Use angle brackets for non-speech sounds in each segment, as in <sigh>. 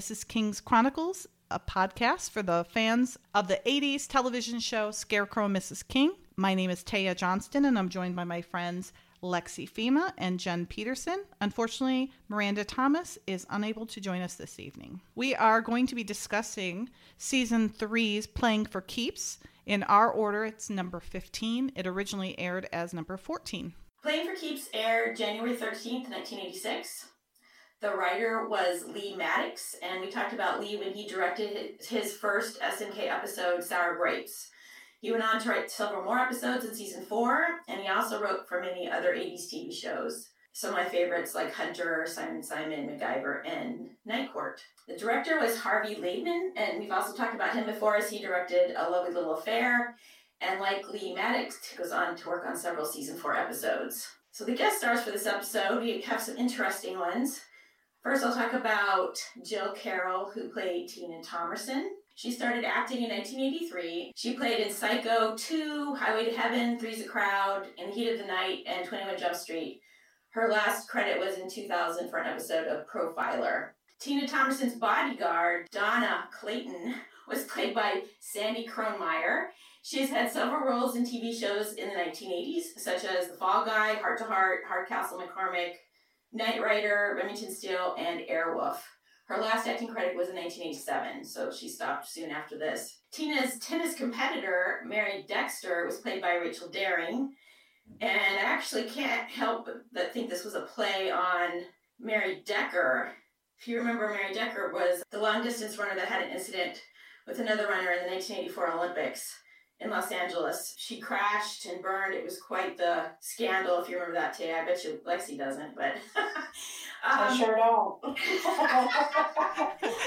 Mrs. King's Chronicles, a podcast for the fans of the 80s television show Scarecrow and Mrs. King. My name is Taya Johnston, and I'm joined by my friends Lexi Fema and Jen Peterson. Unfortunately, Miranda Thomas is unable to join us this evening. We are going to be discussing season three's Playing for Keeps. In our order, it's number 15. It originally aired as number 14. Playing for Keeps aired January 13th, 1986. The writer was Lee Maddox, and we talked about Lee when he directed his first SNK episode, Sour Grapes. He went on to write several more episodes in season four, and he also wrote for many other 80s TV shows. Some of my favorites like Hunter, Simon Simon, MacGyver, and Night Court. The director was Harvey Laidman, and we've also talked about him before as he directed A Lovely Little Affair, and like Lee Maddox, goes on to work on several season four episodes. So the guest stars for this episode, we have some interesting ones. First, I'll talk about Jill Carroll, who played Tina Thomerson. She started acting in 1983. She played in Psycho 2, Highway to Heaven, Three's a Crowd, In the Heat of the Night, and 21 Jump Street. Her last credit was in 2000 for an episode of Profiler. Tina Thomerson's bodyguard, Donna Clayton, was played by Sandy Kronmeyer. She has had several roles in TV shows in the 1980s, such as The Fall Guy, Heart to Heart, Hardcastle McCormick, Knight Rider, Remington Steele, and Airwolf. Her last acting credit was in 1987, so she stopped soon after this. Tina's tennis competitor, Mary Dexter, was played by Rachel Daring, and I actually can't help but think this was a play on Mary Decker. If you remember, Mary Decker was the long distance runner that had an incident with another runner in the 1984 Olympics in Los Angeles. She crashed and burned. It was quite the scandal, if you remember that, Tay. I bet you Lexi doesn't, but. <laughs> um, I sure don't.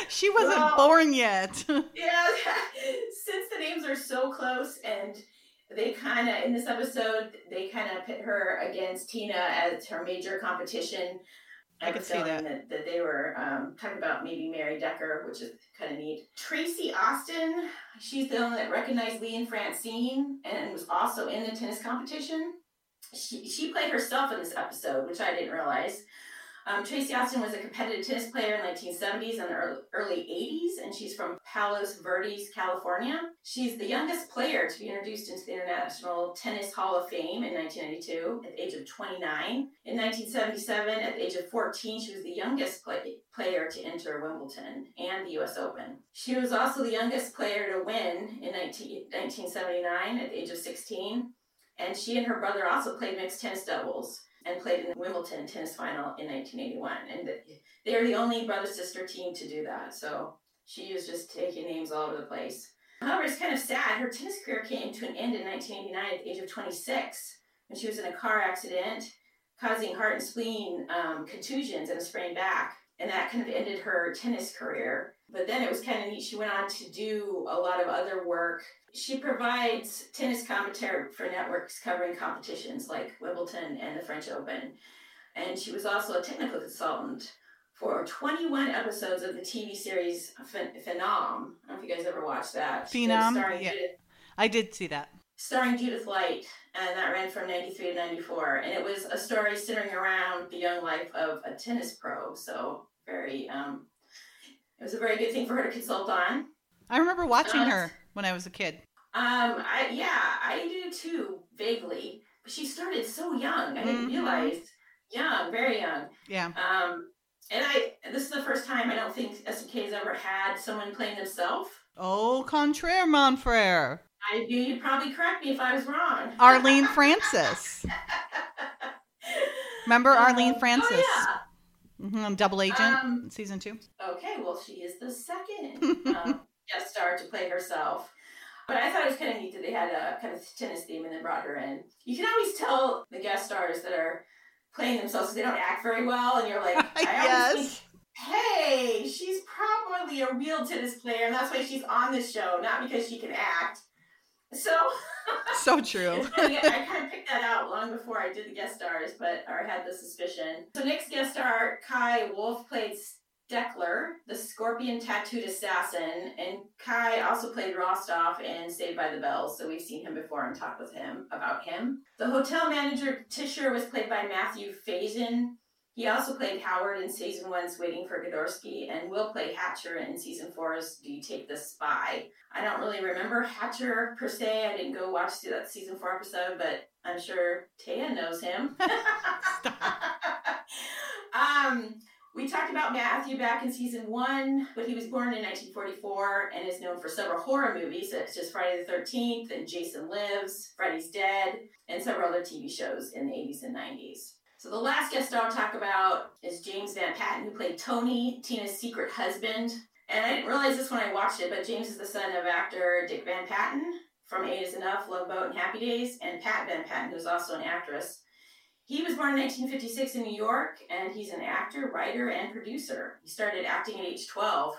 <laughs> she wasn't Well- born yet. <laughs> yeah, since the names are so close and they kind of, in this episode, they kind of pit her against Tina as her major competition. I could see was that. that. they were um, talking about maybe Mary Decker, which is kind of neat. Tracy Austin, she's the one that recognized Lee and Francine and was also in the tennis competition. She, she played herself in this episode, which I didn't realize. Um, Tracy Austin was a competitive tennis player in the 1970s and the early, early 80s, and she's from Palos Verdes, California. She's the youngest player to be introduced into the International Tennis Hall of Fame in 1992 at the age of 29. In 1977, at the age of 14, she was the youngest play, player to enter Wimbledon and the US Open. She was also the youngest player to win in 19, 1979 at the age of 16, and she and her brother also played mixed tennis doubles and played in the Wimbledon tennis final in 1981. And they're the only brother sister team to do that. So she was just taking names all over the place. However, it's kind of sad. Her tennis career came to an end in 1989 at the age of 26 when she was in a car accident causing heart and spleen um, contusions and a sprained back. And that kind of ended her tennis career. But then it was kind of neat. She went on to do a lot of other work. She provides tennis commentary for networks covering competitions like Wimbledon and the French Open. And she was also a technical consultant for 21 episodes of the TV series Phen- Phenom. I don't know if you guys ever watched that. Phenom? Yeah. Judith, I did see that. starring Judith Light, and that ran from 93 to 94. And it was a story centering around the young life of a tennis pro. So, very, um, it was a very good thing for her to consult on. I remember watching Uh, her when I was a kid. Um, I, yeah, I do too, vaguely. But she started so young. I didn't Mhm. realize. Young, very young. Yeah. Um, and I, this is the first time I don't think SNK has ever had someone playing themselves. Oh, contraire, mon frère. I knew you'd probably correct me if I was wrong. Arlene Francis. <laughs> Remember Arlene Um, Francis? Oh, hmm Double Agent, Um, season two. Okay, well, she is the second um, <laughs> guest star to play herself. But I thought it was kind of neat that they had a kind of tennis theme and then brought her in. You can always tell the guest stars that are playing themselves because they don't act very well, and you're like, <laughs> think, yes. hey, she's probably a real tennis player, and that's why she's on this show, not because she can act. So So <laughs> true. kinda- I kind of picked that out long before I did the guest stars, but or had the suspicion. So next guest star, Kai Wulff played Steckler, the scorpion tattooed assassin, and Kai also played Rostov in Saved by the Bell, so we've seen him before and talked with him about him. The hotel manager Tisher was played by Matthew Faison. He also played Howard in season one's Waiting for Godorsky and will play Hatcher in season four's Do You Take the Spy. I don't really remember Hatcher per se. I didn't go watch that season four episode, but I'm sure Taya knows him. <laughs> um, we talked about Matthew back in season one, but he was born in 1944 and is known for several horror movies, such as Friday the 13th and Jason Lives, Freddy's Dead, and several other TV shows in the 80s and 90s. So the last guest I'll talk about is James Van Patten, who played Tony, Tina's secret husband. And I didn't realize this when I watched it, but James is the son of actor Dick Van Patten from Eight is Enough, Love Boat, and Happy Days, and Pat Van Patten, who's also an actress. He was born in 1956 in New York, and he's an actor, writer, and producer. He started acting at age 12,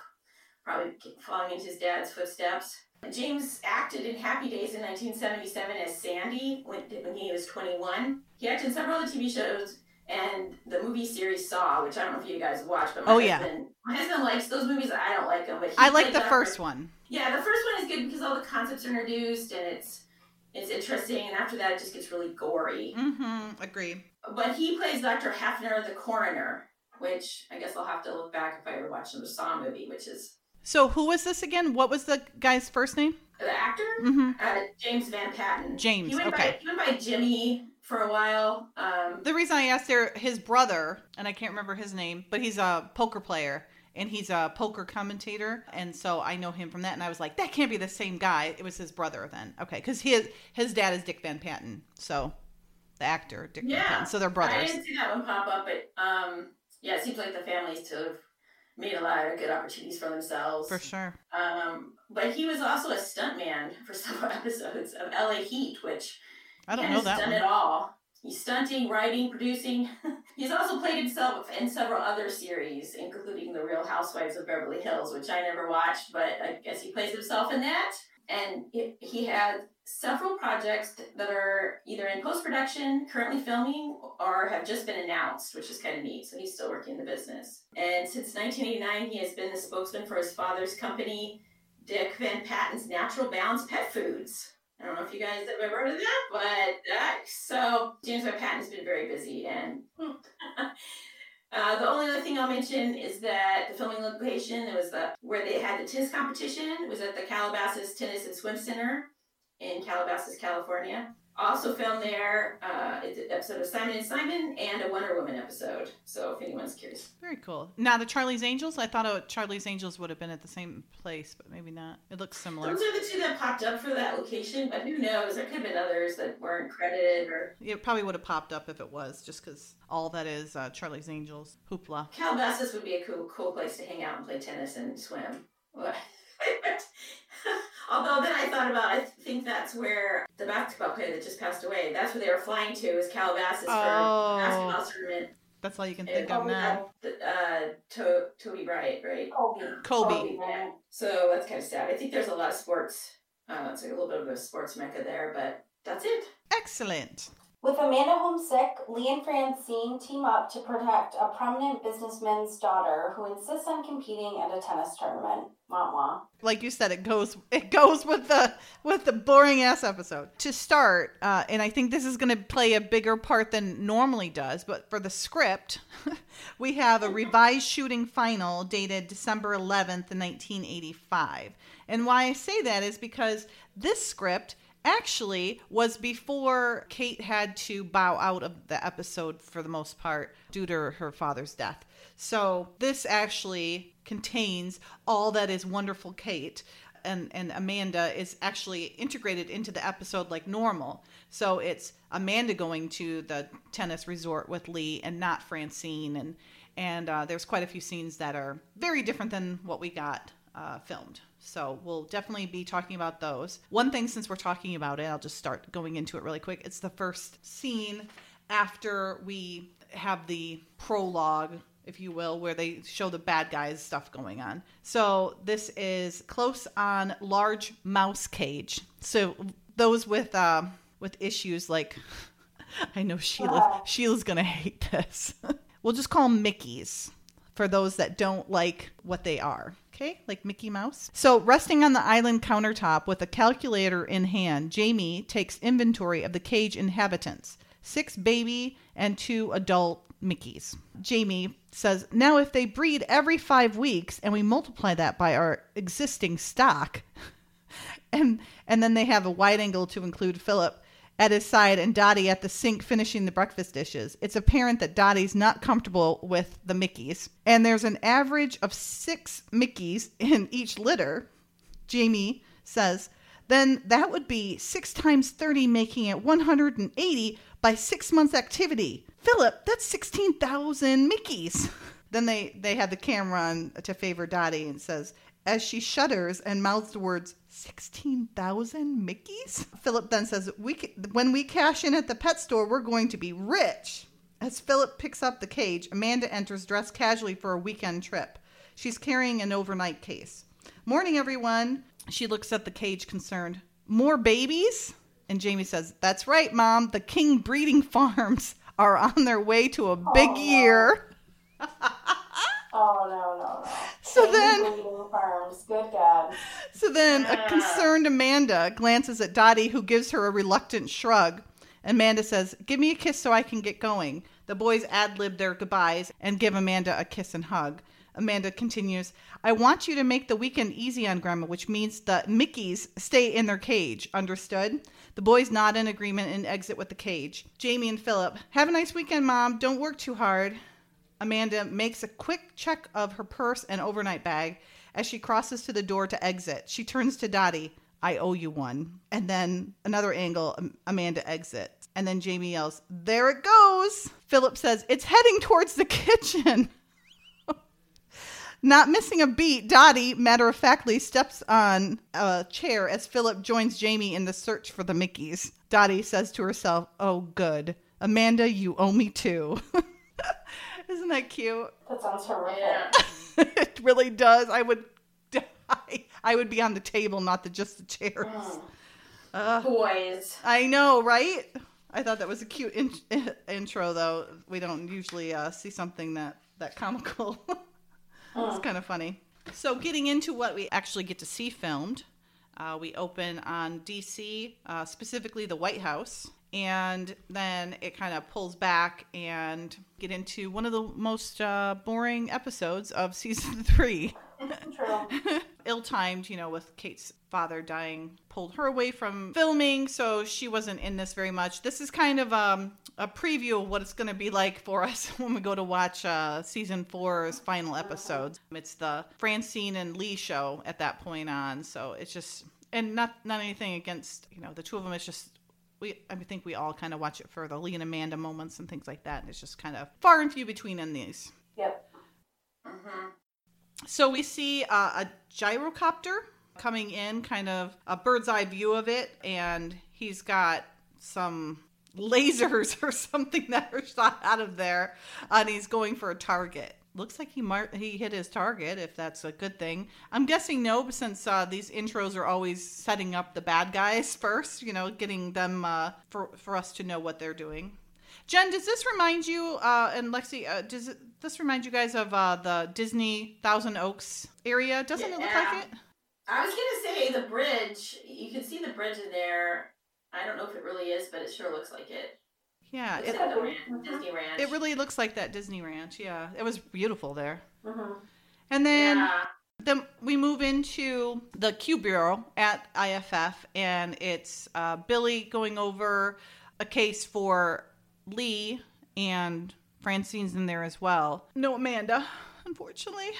probably following in his dad's footsteps. James acted in Happy Days in 1977 as Sandy when, when he was 21. He acted in several other TV shows and the movie series Saw, which I don't know if you guys watched, but my Oh, husband, yeah. my husband likes those movies. I don't like them, but I like the first one. Yeah, the first one is good because all the concepts are introduced and it's it's interesting, and after that, it just gets really gory. Mm-hmm. Agree. But he plays Dr. Hefner, the coroner, which I guess I'll have to look back if I ever watch another Saw movie, which is So who was this again? What was the guy's first name? the actor, Mm-hmm. uh, James Van Patten. James, He went, okay. by, he went by Jimmy for a while. Um, The reason I asked there, his brother, and I can't remember his name, but he's a poker player and he's a poker commentator, and so I know him from that. And I was like, that can't be the same guy. It was his brother then, okay? Because his his dad is Dick Van Patten, so the actor Dick Van Yeah. Patten. So they're brothers I didn't see that one pop up, but um, yeah, it seems like the families to have made a lot of good opportunities for themselves. For sure. Um, but he was also a stuntman for several <laughs> episodes of LA Heat, which I don't know that done one. it all. He's stunting, writing, producing. <laughs> He's also played himself in several other series, including The Real Housewives of Beverly Hills, which I never watched, but I guess he plays himself in that. And he- he had several projects that are either in post production, currently filming, or have just been announced, which is kind of neat. So he's still working in the business. And since 1989, he has been the spokesman for his father's company, Dick Van Patten's Natural Balance Pet Foods. I don't know if you guys have ever heard of that, but uh, so James Van Patten has been very busy. And <laughs> uh, the only other thing I'll mention is that the filming location it was the where they had the tennis competition was at the Calabasas Tennis and Swim Center in Calabasas, California. Also filmed there uh, it's an episode of Simon and Simon and a Wonder Woman episode. So if anyone's curious, Very cool. Now the Charlie's Angels. I thought oh, Charlie's Angels would have been at the same place, but maybe not. It looks similar. those are the two that popped up for that location. But who knows? There could have been others that weren't credited or It probably would have popped up if it was, just because all that is uh, Charlie's Angels hoopla. Calabasas would be a cool, cool place to hang out and play tennis and swim. What? <laughs> Although then I thought about, I think that's where the basketball player that just passed away. That's where they were flying to, is Calabasas Oh. for a basketball tournament. That's all you can And think of now. Uh, to- Toby Bryant, right? Kobe. Kobe. Yeah. So that's kind of sad. I think there's a lot of sports. Uh, it's like a little bit of a sports mecca there, but that's it. Excellent. With Amanda homesick, Lee and Francine team up to protect a prominent businessman's daughter who insists on competing at a tennis tournament. Wah wah. Like you said, it goes it goes with the with the boring ass episode. To start, uh, and I think this is going to play a bigger part than normally does. But for the script, <laughs> we have a revised shooting final dated December eleventh, nineteen eighty five. And why I say that is because this script actually was before Kate had to bow out of the episode for the most part due to her father's death. So this actually contains all that is wonderful Kate and and Amanda is actually integrated into the episode like normal. So it's Amanda going to the tennis resort with Lee and not Francine and and uh, there's quite a few scenes that are very different than what we got uh, filmed. So we'll definitely be talking about those. One thing, since we're talking about it, I'll just start going into it really quick. It's the first scene after we have the prologue, if you will, where they show the bad guys stuff going on. So this is close on large mouse cage. So those with uh, with issues like, <laughs> I know Sheila. Wow. Sheila's gonna hate this. <laughs> we'll just call them Mickey's for those that don't like what they are. Okay, like Mickey Mouse. So, resting on the island countertop with a calculator in hand, Jamie takes inventory of the cage inhabitants. six baby, and two adult Mickeys. Jamie says, Now, if they breed every five weeks and we multiply that by our existing stock, <laughs> and and then they have a wide angle to include Philip at his side and Dottie at the sink finishing the breakfast dishes. It's apparent that Dottie's not comfortable with the Mickeys. And there's an average of six Mickeys in each litter, Jamie says. Then that would be 6 times 30, making it 180 by six months' activity. Philip, that's 16,000 Mickeys. <laughs> then they, they had the camera on to favor Dottie and says, as she shudders and mouths the words 16,000 Mickeys? <laughs> Philip then says, "We when we cash in at the pet store, we're going to be rich." As Philip picks up the cage, Amanda enters dressed casually for a weekend trip. She's carrying an overnight case. "Morning, everyone." She looks at the cage concerned. "More babies?" And Jamie says, "That's right, mom. The King breeding <laughs> farms are on their way to a big year." <laughs> Oh no no no! So then, farms. Good God. So then, a ah. concerned Amanda glances at Dottie, who gives her a reluctant shrug. Amanda says, "Give me a kiss so I can get going." The boys ad lib their goodbyes and give Amanda a kiss and hug. Amanda continues, I want you to make the weekend easy on Grandma, which means the Mickeys stay in their cage. Understood? The boys nod in agreement and exit with the cage. Jamie and Philip, have a nice weekend, Mom. Don't work too hard. Amanda makes a quick check of her purse and overnight bag as she crosses to the door to exit. She turns to Dottie. I owe you one. And then another angle, Amanda exits. And then Jamie yells, There it goes. Philip says, It's heading towards the kitchen. <laughs> Not missing a beat, Dottie matter of factly steps on a chair as Philip joins Jamie in the search for the Mickeys. Dottie says to herself, Oh, good. Amanda, you owe me two. <laughs> Isn't that cute? That sounds horrific. Yeah. <laughs> it really does. I would <laughs> die. I would be on the table, not the just the chairs. Mm. Uh, Boys. I know, right? I thought that was a cute in- <laughs> intro, though. We don't usually uh, see something that that comical. it's mm. kind of funny. So, getting into what we actually get to see filmed, uh, we open on DC, uh, specifically the White House, and then it kind of pulls back and get into one of the most uh, boring episodes of <laughs> season three. <laughs> Ill-timed, you know, with Kate's father dying, pulled her away from filming, so she wasn't in this very much. This is kind of um, a preview of what it's going to be like for us <laughs> when we go to watch uh, season four's final episodes. It's the Francine and Lee show at that point on, so it's just and not not anything against you know the two of them. It's just we I think we all kind of watch it for the Lee and Amanda moments and things like that. And it's just kind of far and few between in these. Yep. Mm-hmm. So we see uh, a gyrocopter coming in, kind of a bird's eye view of it, and he's got some lasers <laughs> or something that are shot out of there, and he's going for a target looks like he mar- he hit his target if that's a good thing. I'm guessing no since uh, these intros are always setting up the bad guys <laughs> first you know getting them uh, for, for us to know what they're doing. Jen does this remind you uh, and lexi uh, does it, this remind you guys of uh, the disney thousand oaks area? Doesn't yeah. it look like it? I was gonna say the bridge. You can see the bridge in there. I don't know if it really is but it sure looks like it yeah, it, ranch, Disney Ranch. It really looks like that Disney Ranch. Yeah, it was beautiful there. Mm-hmm. And then yeah. then we move into the Q Bureau at IFF, and it's uh, Billy going over a case for Lee, and Francine's in there as well. No Amanda, unfortunately.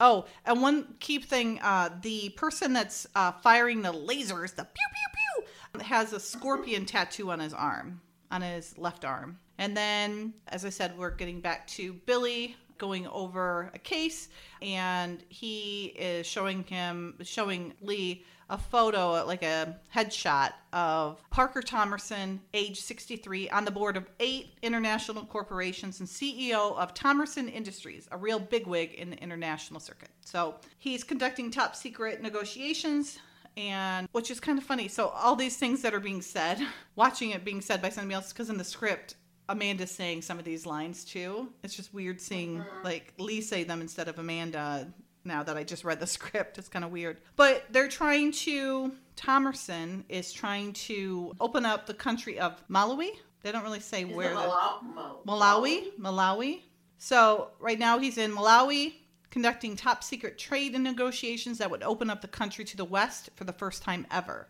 Oh, and one key thing: uh, the person that's uh, firing the lasers, the pew pew pew, has a scorpion tattoo on his arm on his left arm. And then, as I said, we're getting back to Billy going over a case, and he is showing him, showing Lee a photo, like a headshot of Parker Thomerson, age 63, on the board of eight international corporations and CEO of Thomerson Industries, a real bigwig in the international circuit. So he's conducting top secret negotiations and which is kind of funny. So all these things that are being said, <laughs> watching it being said by somebody else, because in the script, Amanda's saying some of these lines too. It's just weird seeing like Lee say them instead of Amanda. Now that I just read the <laughs> script, it's kind of weird. But they're trying to. Thomerson is trying to open up the country of Malawi, They don't really say Is where the Malawi? Malawi, Malawi. So right now he's in Malawi conducting top secret trade and negotiations that would open up the country to the West for the first time ever.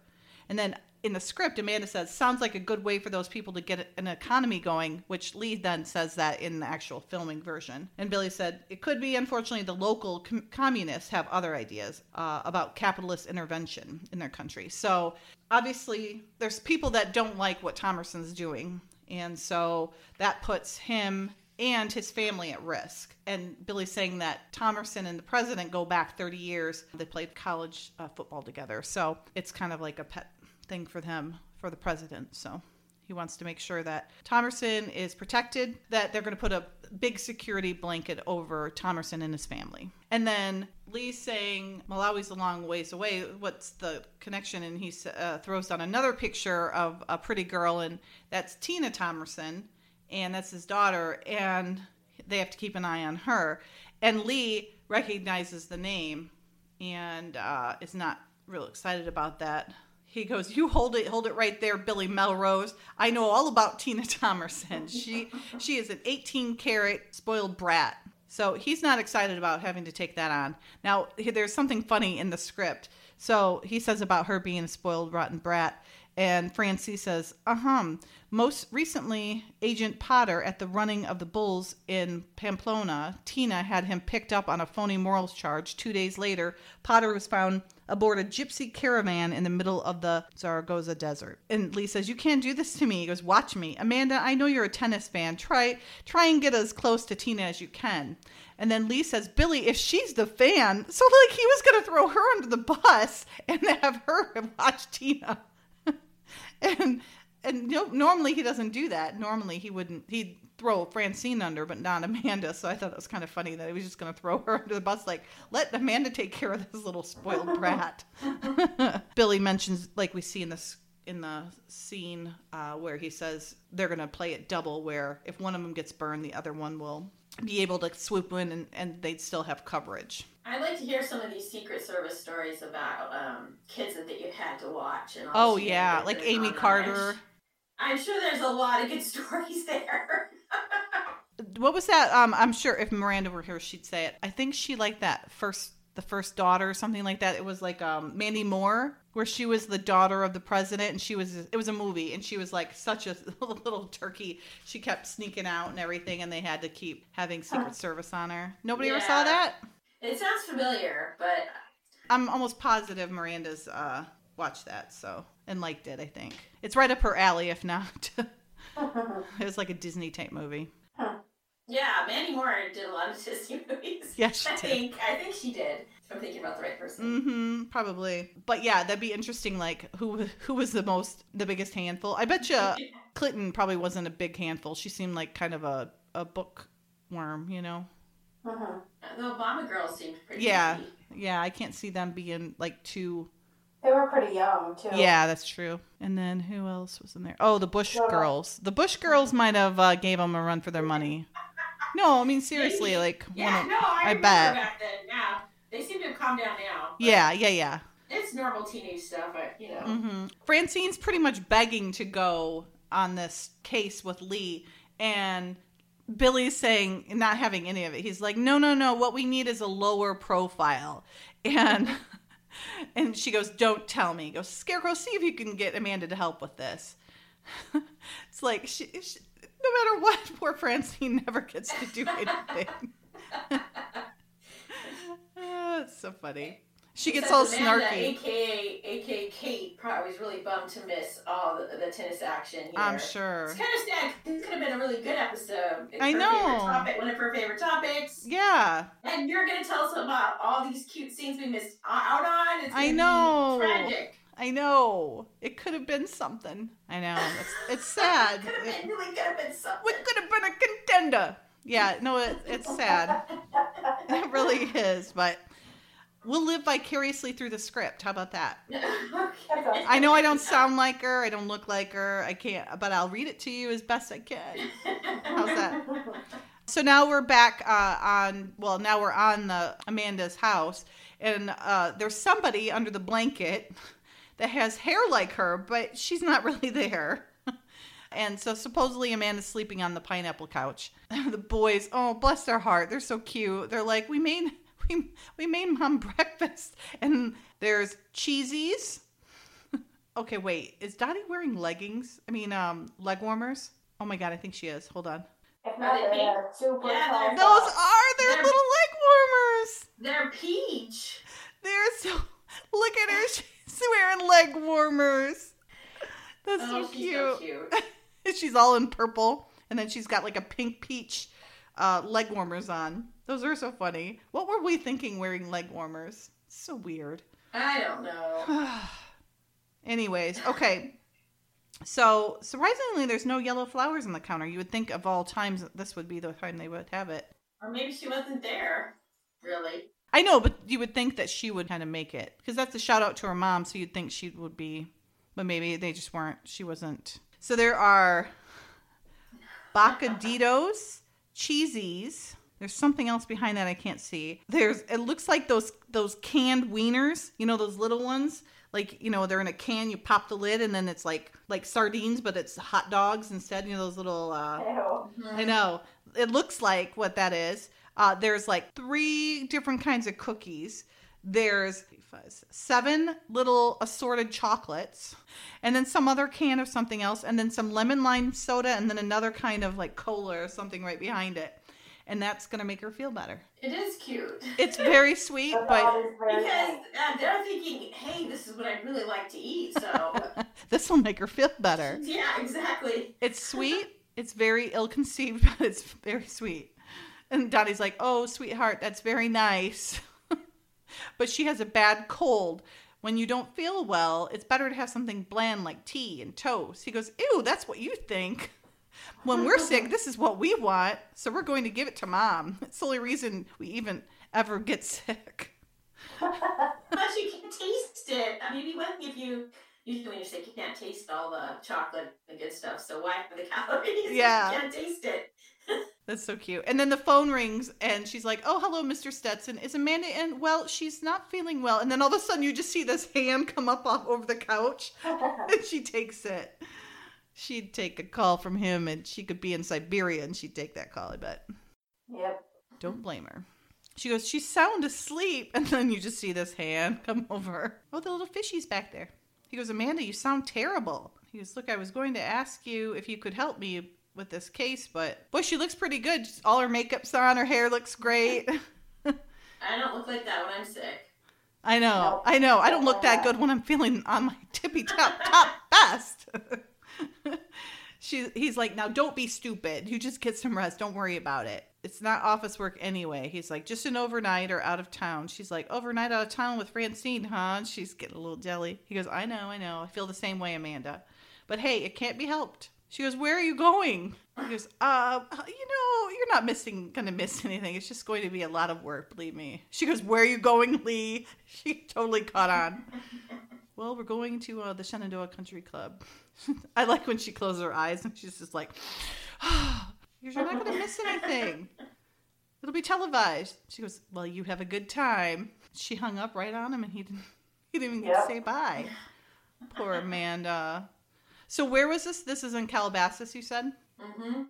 And then in the script, Amanda says, sounds like a good way for those people to get an economy going, which Lee then says that in the actual filming version. And Billy said, it could be, unfortunately, the local com- communists have other ideas uh, about capitalist intervention in their country. So obviously, there's people that don't like what Thomerson's doing. And so that puts him and his family at risk. And Billy's saying that Thomerson and the president go back 30 years. They played college uh, football together. So it's kind of like a pet thing for them, for the president. So he wants to make sure that Thomerson is protected, that they're going to put a big security blanket over Thomerson and his family. And then Lee's saying Malawi's a long ways away. What's the connection? And he uh, throws down another picture of a pretty girl, and that's Tina Thomerson and that's his daughter, and they have to keep an eye on her. And Lee recognizes the name and uh, is not real excited about that. He goes, "You hold it, hold it right there, Billy Melrose. I know all about Tina <laughs> Thomerson. She she is an 18 karat spoiled brat." So he's not excited about having to take that on. Now there's something funny in the script. So he says about her being a spoiled rotten brat. And Francie says, uh huh. Most recently, Agent Potter at the running of the Bulls in Pamplona, Tina had him picked up on a phony morals charge. Two days later, Potter was found aboard a gypsy caravan in the middle of the Zaragoza desert. And Lee says, You can't do this to me. He goes, Watch me. Amanda, I know you're a tennis fan. Try try and get as close to Tina as you can. And then Lee says, Billy, if she's the fan, so like he was gonna throw her under the bus and have her <laughs> watch Tina and and no, normally he doesn't do that. Normally he wouldn't. He'd throw Francine under, but not Amanda. So I thought it was kind of funny that he was just going to throw her <laughs> under the bus. Like, let Amanda take care of this little spoiled <laughs> brat. <laughs> Billy mentions, like we see in this in the scene uh, where he says they're going to play it double, where if one of them gets burned, the other one will be able to swoop in and, and they'd still have coverage. I'd like to hear some of these Secret Service stories about um, kids that, that you've had to watch. And oh yeah, like Amy Carter. I'm sure there's a lot of good <laughs> stories there. what was that? Um, I'm sure if Miranda were here, she'd say it. I think she liked that first, the first daughter, or something like that. It was like um, Mandy Moore, where she was the daughter of the president, and she was. It was a movie, and she was like such a <laughs> little turkey. She kept sneaking out and everything, and they had to keep having Secret Service on her. Nobody Yeah. ever saw that. It sounds familiar, but I'm almost positive Miranda's uh, watched that, so and liked it. I think it's right up her alley. If not, <laughs> it was like a Disney type movie. yeah, Mandy Moore did a lot of <laughs> Disney movies. Yes, she I did. think I think she did. I'm thinking about the right person. Mm-hmm. Probably, but yeah, that'd be interesting. Like, who who was the most, the biggest handful? I bet you <laughs> Clinton probably wasn't a big handful. She seemed like kind of a a bookworm, you know. Mhm. The Obama girls seemed pretty. Yeah, easy. yeah. I can't see them being like too. They were pretty young too. Yeah, that's true. And then who else was in there? Oh, the Bush Yeah. girls. The Bush girls might have uh, gave them a run for their money. No, I mean seriously, Maybe. like one Yeah, of- no, I, I bet. back then. Yeah, they seem to have calmed down now. yeah, yeah, yeah. it's normal teenage stuff. I, you know. hmm Francine's pretty much begging to go on this case with Lee, and Billy's saying not having any of it. He's like, "No, no, no. What we need is a lower profile." And <laughs> and she goes, "Don't tell me." He goes, "Scarecrow, see if you can get Amanda to help with this." <laughs> it's like she, she, no matter what, <laughs> poor Francine never gets to do anything. Ah, it's so funny. She gets all Amanda, snarky. AKA, AKA Kate, probably was really bummed to miss all the, the tennis action. Here. I'm sure. It's kind of sad. This could have been a really good episode. It's I know. Topic, one of her favorite topics. Yeah. And you're going to tell us about all these cute scenes we missed out on. It's I gonna know. tragic. I know. It could have been something. I know. It's, it's sad. <laughs> could have It, been really could have been something. we could have been a contender. Yeah, no, it, it's sad. It really is, but we'll live vicariously through the script. How about that? <laughs> I know I don't sound like her. I don't look like her. I can't, but I'll read it to you as best I can. How's that? <laughs> So now we're back uh, on. Well, now we're on the Amanda's house, and uh, there's somebody under the blanket <laughs> that has hair like her, but she's not really there. and so supposedly Amanda's sleeping on the pineapple couch. the boys, oh bless their heart, they're so cute. They're like, we made <laughs> we we made mom <laughs> breakfast, and there's cheesies. <laughs> okay, wait, is Dottie wearing leggings? I mean, um, leg warmers. Oh my god, I think she is. Hold on. If not, Are they they're super Yeah, they're- Those are their They're- little leg warmers. They're peach. They're so. Look at her. She's wearing leg warmers. That's Oh, so she's cute. so cute. she's all in purple, and then she's got like a pink peach uh, leg warmers on. Those are so funny. What were we thinking wearing leg warmers? So weird. I don't know. <sighs> Anyways, okay. So surprisingly, there's no yellow flowers on the counter. You would think of all times this would be the time they would have it. Or maybe she wasn't there. Really. I know, but you would think that she would kind of make it because that's a shout out to her mom. So you'd think she would be, but maybe they just weren't. She wasn't. So there are <laughs> bacaditos, cheesies. There's something else behind that I can't see. There's it looks like those those canned wieners, you know, those little ones. Like you know, they're in a can. You pop the lid, and then it's like like sardines, but it's hot dogs instead. You know, those little. uh Ew. I know. It looks like what that is. Uh, there's like three different kinds of cookies. There's five, seven little assorted chocolates, and then some other can of something else, and then some lemon lime soda, and then another kind of like cola or something right behind it. And that's gonna make her feel better. It is cute. It's very sweet, but thought is very because uh, they're thinking, hey, this is what I'd really like to eat. So, <laughs> this will make her feel better. <laughs> yeah, exactly. It's sweet. It's very ill conceived, <laughs> but it's very sweet. And Dottie's like, "Oh, sweetheart, that's very nice." But she has a bad cold. When you don't feel well, it's better to have something bland like tea and toast. He goes, "Ew, that's what you think." When we're sick, this is what we want, so we're going to give it to mom. It's the only reason we even ever get sick. But you can taste it. I mean, what if you usually when you're sick, you can't taste all the chocolate and good stuff. So why for the calories? <laughs> Yeah. you can't taste it. <laughs> That's so cute. And then the phone rings and she's like, Oh, hello, Mr. Stetson. Is Amanda in? Well, she's not feeling well. And then all of a sudden you just see this hand come up off over the couch <laughs> and she takes it. She'd take a call from him and she could be in Siberia and she'd take that call, I bet. Yep. Don't blame her. She goes, She's sound asleep. <laughs> And then you just see this hand come over. Oh, the little fishy's back there. He goes, Amanda, you sound terrible. He goes, Look, I was going to ask you if you could help me with this case, but boy, she looks pretty good. Just All her makeup's on, her hair looks great. <laughs> I don't look like that when I'm sick. I know. I know. I don't look that good when I'm feeling on my <laughs> tippy top top best. <laughs> she, he's like, now don't be stupid. You just get some rest. Don't worry about it. It's not office work anyway. He's like, just an overnight or out of town. She's like, overnight out of town with Francine, huh? And she's getting a little jelly. He goes, I know, I know. I feel the same way, Amanda. But hey, it can't be helped. She goes, where are you going? He goes, uh, you know, you're not missing, gonna miss anything. It's just going to be a lot of work, believe me. She goes, where are you going, Lee? <laughs> She totally caught on. Well, we're going to uh, the Shenandoah Country Club. <laughs> I like when she closes her eyes and she's just like, <sighs> you're not going to miss anything. It'll be televised. She goes, well, you have a good time. She hung up right on him and he didn't, he didn't even get Yep. to say bye. Poor Amanda. So where was this? This is in Calabasas, you said? Mm-hmm.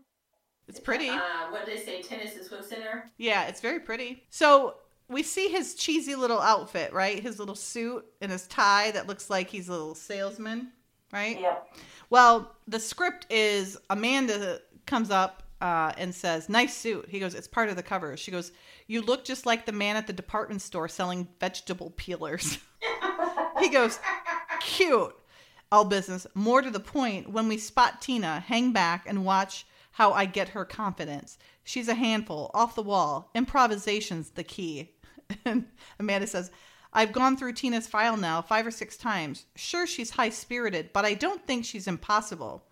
It's pretty. Uh, what did they say? Tennis and swim center. Yeah, it's very pretty. So we see his cheesy little outfit, right? His little suit and his tie that looks like he's a little salesman, right? Yep. Well, the script is Amanda comes up uh, and says, "Nice suit." He goes, "It's part of the cover." She goes, "You look just like the man at the department store selling vegetable peelers." <laughs> he goes, "Cute." All business. More to the point, when we spot Tina, hang back and watch how I get her confidence. She's a handful, off the wall. Improvisation's the key. <laughs> And Amanda says, I've gone through Tina's file now five or six times. Sure, she's high spirited, but I don't think she's impossible.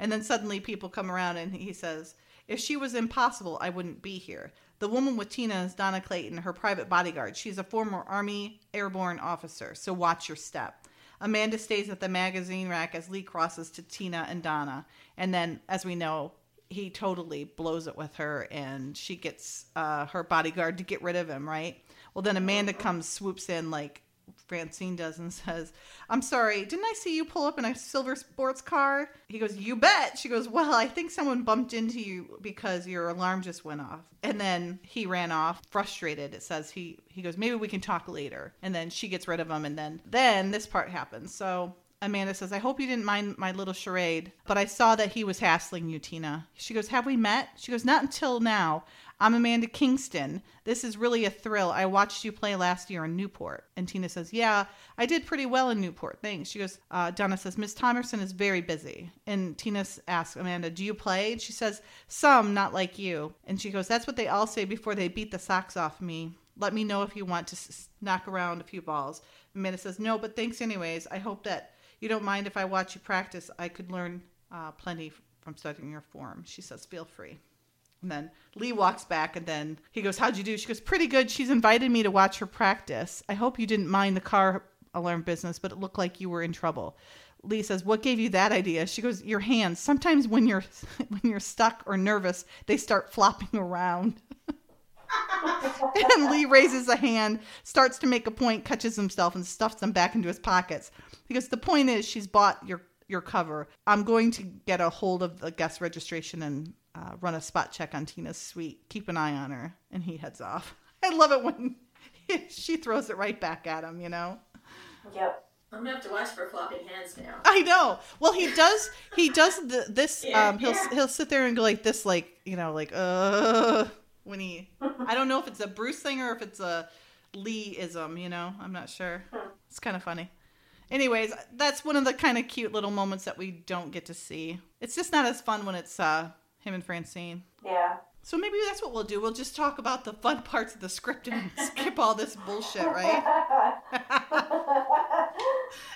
And then suddenly people come around and he says, If she was impossible, I wouldn't be here. The woman with Tina is Donna Clayton, her private bodyguard. She's a former Army airborne officer, so watch your step. Amanda stays at the magazine rack as Lee crosses to Tina and Donna. And then, as we know, he totally blows it with her and she gets uh, her bodyguard to get rid of him, right? Well, then Amanda comes, swoops in like Francine does and says, I'm sorry, didn't I see you pull up in a silver sports car? He goes, You bet. She goes, Well, I think someone bumped into you because your alarm just went off. And then he ran off, frustrated. It says he he goes, Maybe we can talk later. And then she gets rid of him and then then this part happens. So Amanda says, I hope you didn't mind my little charade, but I saw that he was hassling you, Tina. She goes, Have we met? She goes, Not until now. I'm Amanda Kingston. This is really a thrill. I watched you play last year in Newport. And Tina says, Yeah, I did pretty well in Newport. Thanks. She goes, uh, Donna says, Miss Thomerson is very busy. And Tina asks Amanda, Do you play? And she says, Some, not like you. And she goes, That's what they all say before they beat the socks off me. Let me know if you want to s- knock around a few balls. Amanda says, No, but thanks anyways. I hope that you don't mind if I watch you practice. I could learn uh, plenty from studying your form. She says, Feel free. And then Lee walks back and then he goes, How'd you do? She goes, Pretty good. She's invited me to watch her practice. I hope you didn't mind the car alarm business, but it looked like you were in trouble. Lee says, "What gave you that idea?" She goes, "Your hands. Sometimes when you're <laughs> when you're stuck or nervous, they start flopping around." <laughs> and Lee raises a hand, starts to make a point, catches himself, and stuffs them back into his pockets. Because the point is, she's bought your your cover. I'm going to get a hold of the guest registration and uh, run a spot check on Tina's suite. Keep an eye on her. And he heads off. <laughs> I love it when <laughs> she throws it right back at him. You know. Yep. I'm gonna have to watch for flopping hands now. I know. Well, he does. He does the, this. <laughs> Yeah, um, he'll yeah. he'll sit there and go like this, like you know, like uh, when he. I don't know if it's a Bruce thing or if it's a Lee ism. You know, I'm not sure. It's kind of funny. Anyways, that's one of the kind of cute little moments that we don't get to see. It's just not as fun when it's uh, him and Francine. Yeah. So maybe that's what we'll do. We'll just talk about the fun parts of the script and <laughs> skip all this bullshit, right? <laughs>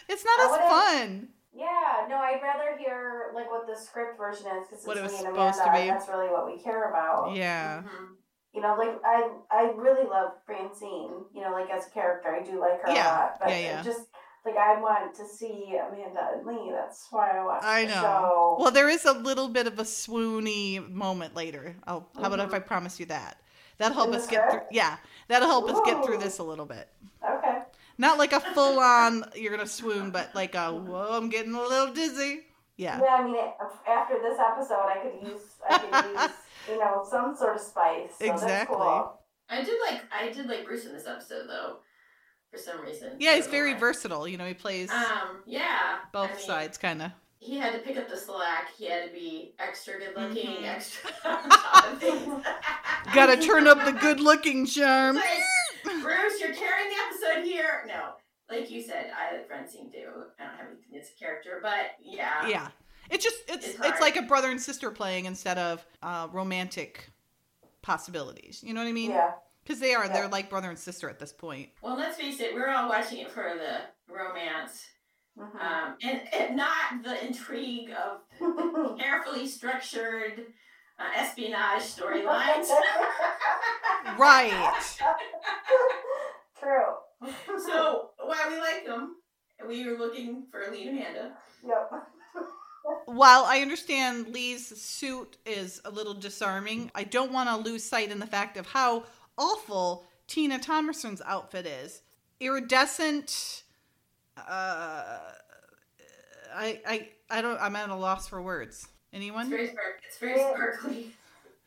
It's not I as would've- fun. yeah. No, I'd rather hear like what the script version is because What it it's was me and supposed to Amanda, be. and That's really what we care about. Yeah. Mhm. You know, like I, I really love Francine. You know, like as a character, I do like her Yeah, a lot. But yeah, yeah. just like I want to see Amanda and Lee. That's why I watched I the know. show. Well, there is a little bit of a swoony moment later. I'll, how about if Mhm. I promise you that? That'll help In us the get through. Yeah, that'll help us get through this a little bit. okay. Not like a <laughs> full on you're gonna swoon, but like a whoa, I'm getting a little dizzy. Yeah. Yeah, I mean, after this episode, I could use, I could <laughs> use, you know, some sort of spice. So Exactly. That's cool. I did like I did like Bruce in this episode though, for some reason. Yeah, he's very why. versatile. You know, he plays Um, yeah. both I mean, sides, kind of. He had to pick up the slack. He had to be extra good looking, Mhm. extra <laughs> <laughs> on top of things. <laughs> Got to turn up the good looking charm. Like, Bruce, you're carrying the episode here. No, like you said, I like Francine too. I don't have anything against a character, but yeah, Yeah. It's just it's It's it's, like a brother and sister playing instead of uh, romantic possibilities. You know what I mean? Yeah. Because they are. They're like brother and sister at this point. Well, let's face it, we're all watching it for the romance, Mhm. um, and, and not the intrigue of <laughs> carefully structured uh, espionage storylines. <laughs> Right. <laughs> True. so while we like them, we were looking for Lee and Amanda. Yep. While I understand Lee's suit is a little disarming, I don't want to lose sight in the fact of how awful Tina Thomerson's outfit is. Iridescent. Uh, I I I don't. I'm at a loss for words. It's Anyone? very spark- It's very sparkly.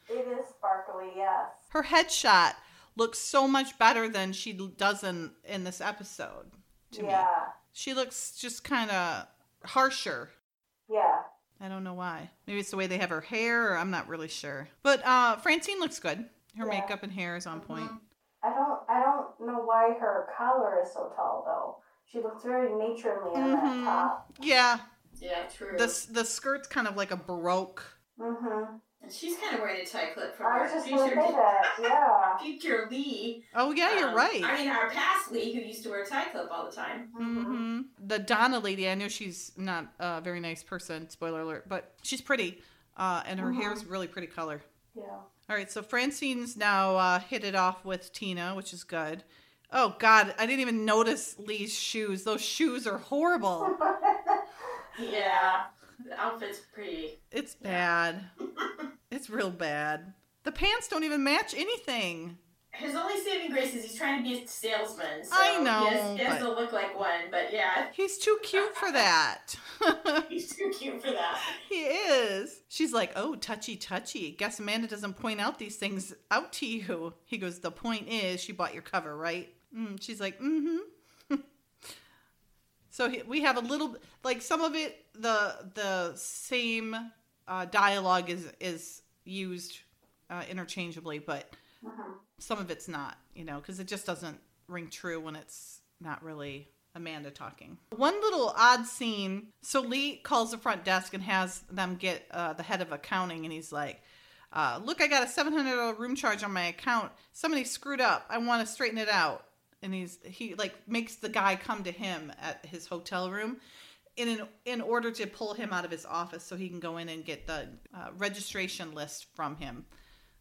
It is sparkly, yes. Her headshot looks so much better than she does in in this episode. To me, yeah. she looks just kind of harsher. Yeah. I don't know why. Maybe it's the way they have her hair, or I'm not really sure. But uh, Francine looks good. Her Yeah. makeup and hair is on point. Mhm. I don't I don't know why her collar is so tall though. She looks very matronly on that Mhm. top. Yeah, Yeah, true. the the skirt's kind of like a baroque. Mm-hmm. And she's kind of wearing a tie clip from I our was just gonna future, say that. Yeah. <laughs> future Lee. Oh yeah, you're Um, right. I mean, our past Lee, who used to wear a tie clip all the time. hmm The Donna lady, I know she's not a very nice person. Spoiler alert, but she's pretty, uh, and her Mhm. hair's really pretty color. Yeah. All right, so Francine's now uh, hit it off with Tina, which is good. Oh God, I didn't even notice Lee's shoes. Those shoes are horrible. <laughs> Yeah, the outfit's pretty. It's bad. <laughs> It's real bad. The pants don't even match anything. His only saving grace is he's trying to be a salesman. So I know, He has, he has to look like one, but yeah, <laughs> He's too cute for that. <laughs> he's too cute for that. <laughs> he is. She's like, oh, touchy, touchy. Guess Amanda doesn't point out these things out to you. He goes, the point is, she bought your cover, right? Mm, she's like, mm hmm. so we have a little, like some of it, the the same uh, dialogue is is used uh, interchangeably, but Mhm. some of it's not, you know, because it just doesn't ring true when it's not really Amanda talking. One little odd scene. So Lee calls the front desk and has them get uh, the head of accounting, and he's like, uh, "Look, I got a seven hundred dollar room charge on my account. Somebody screwed up. I want to straighten it out." And he's he like makes the guy come to him at his hotel room. In, an, in order to pull him out of his office so he can go in and get the uh, registration list from him.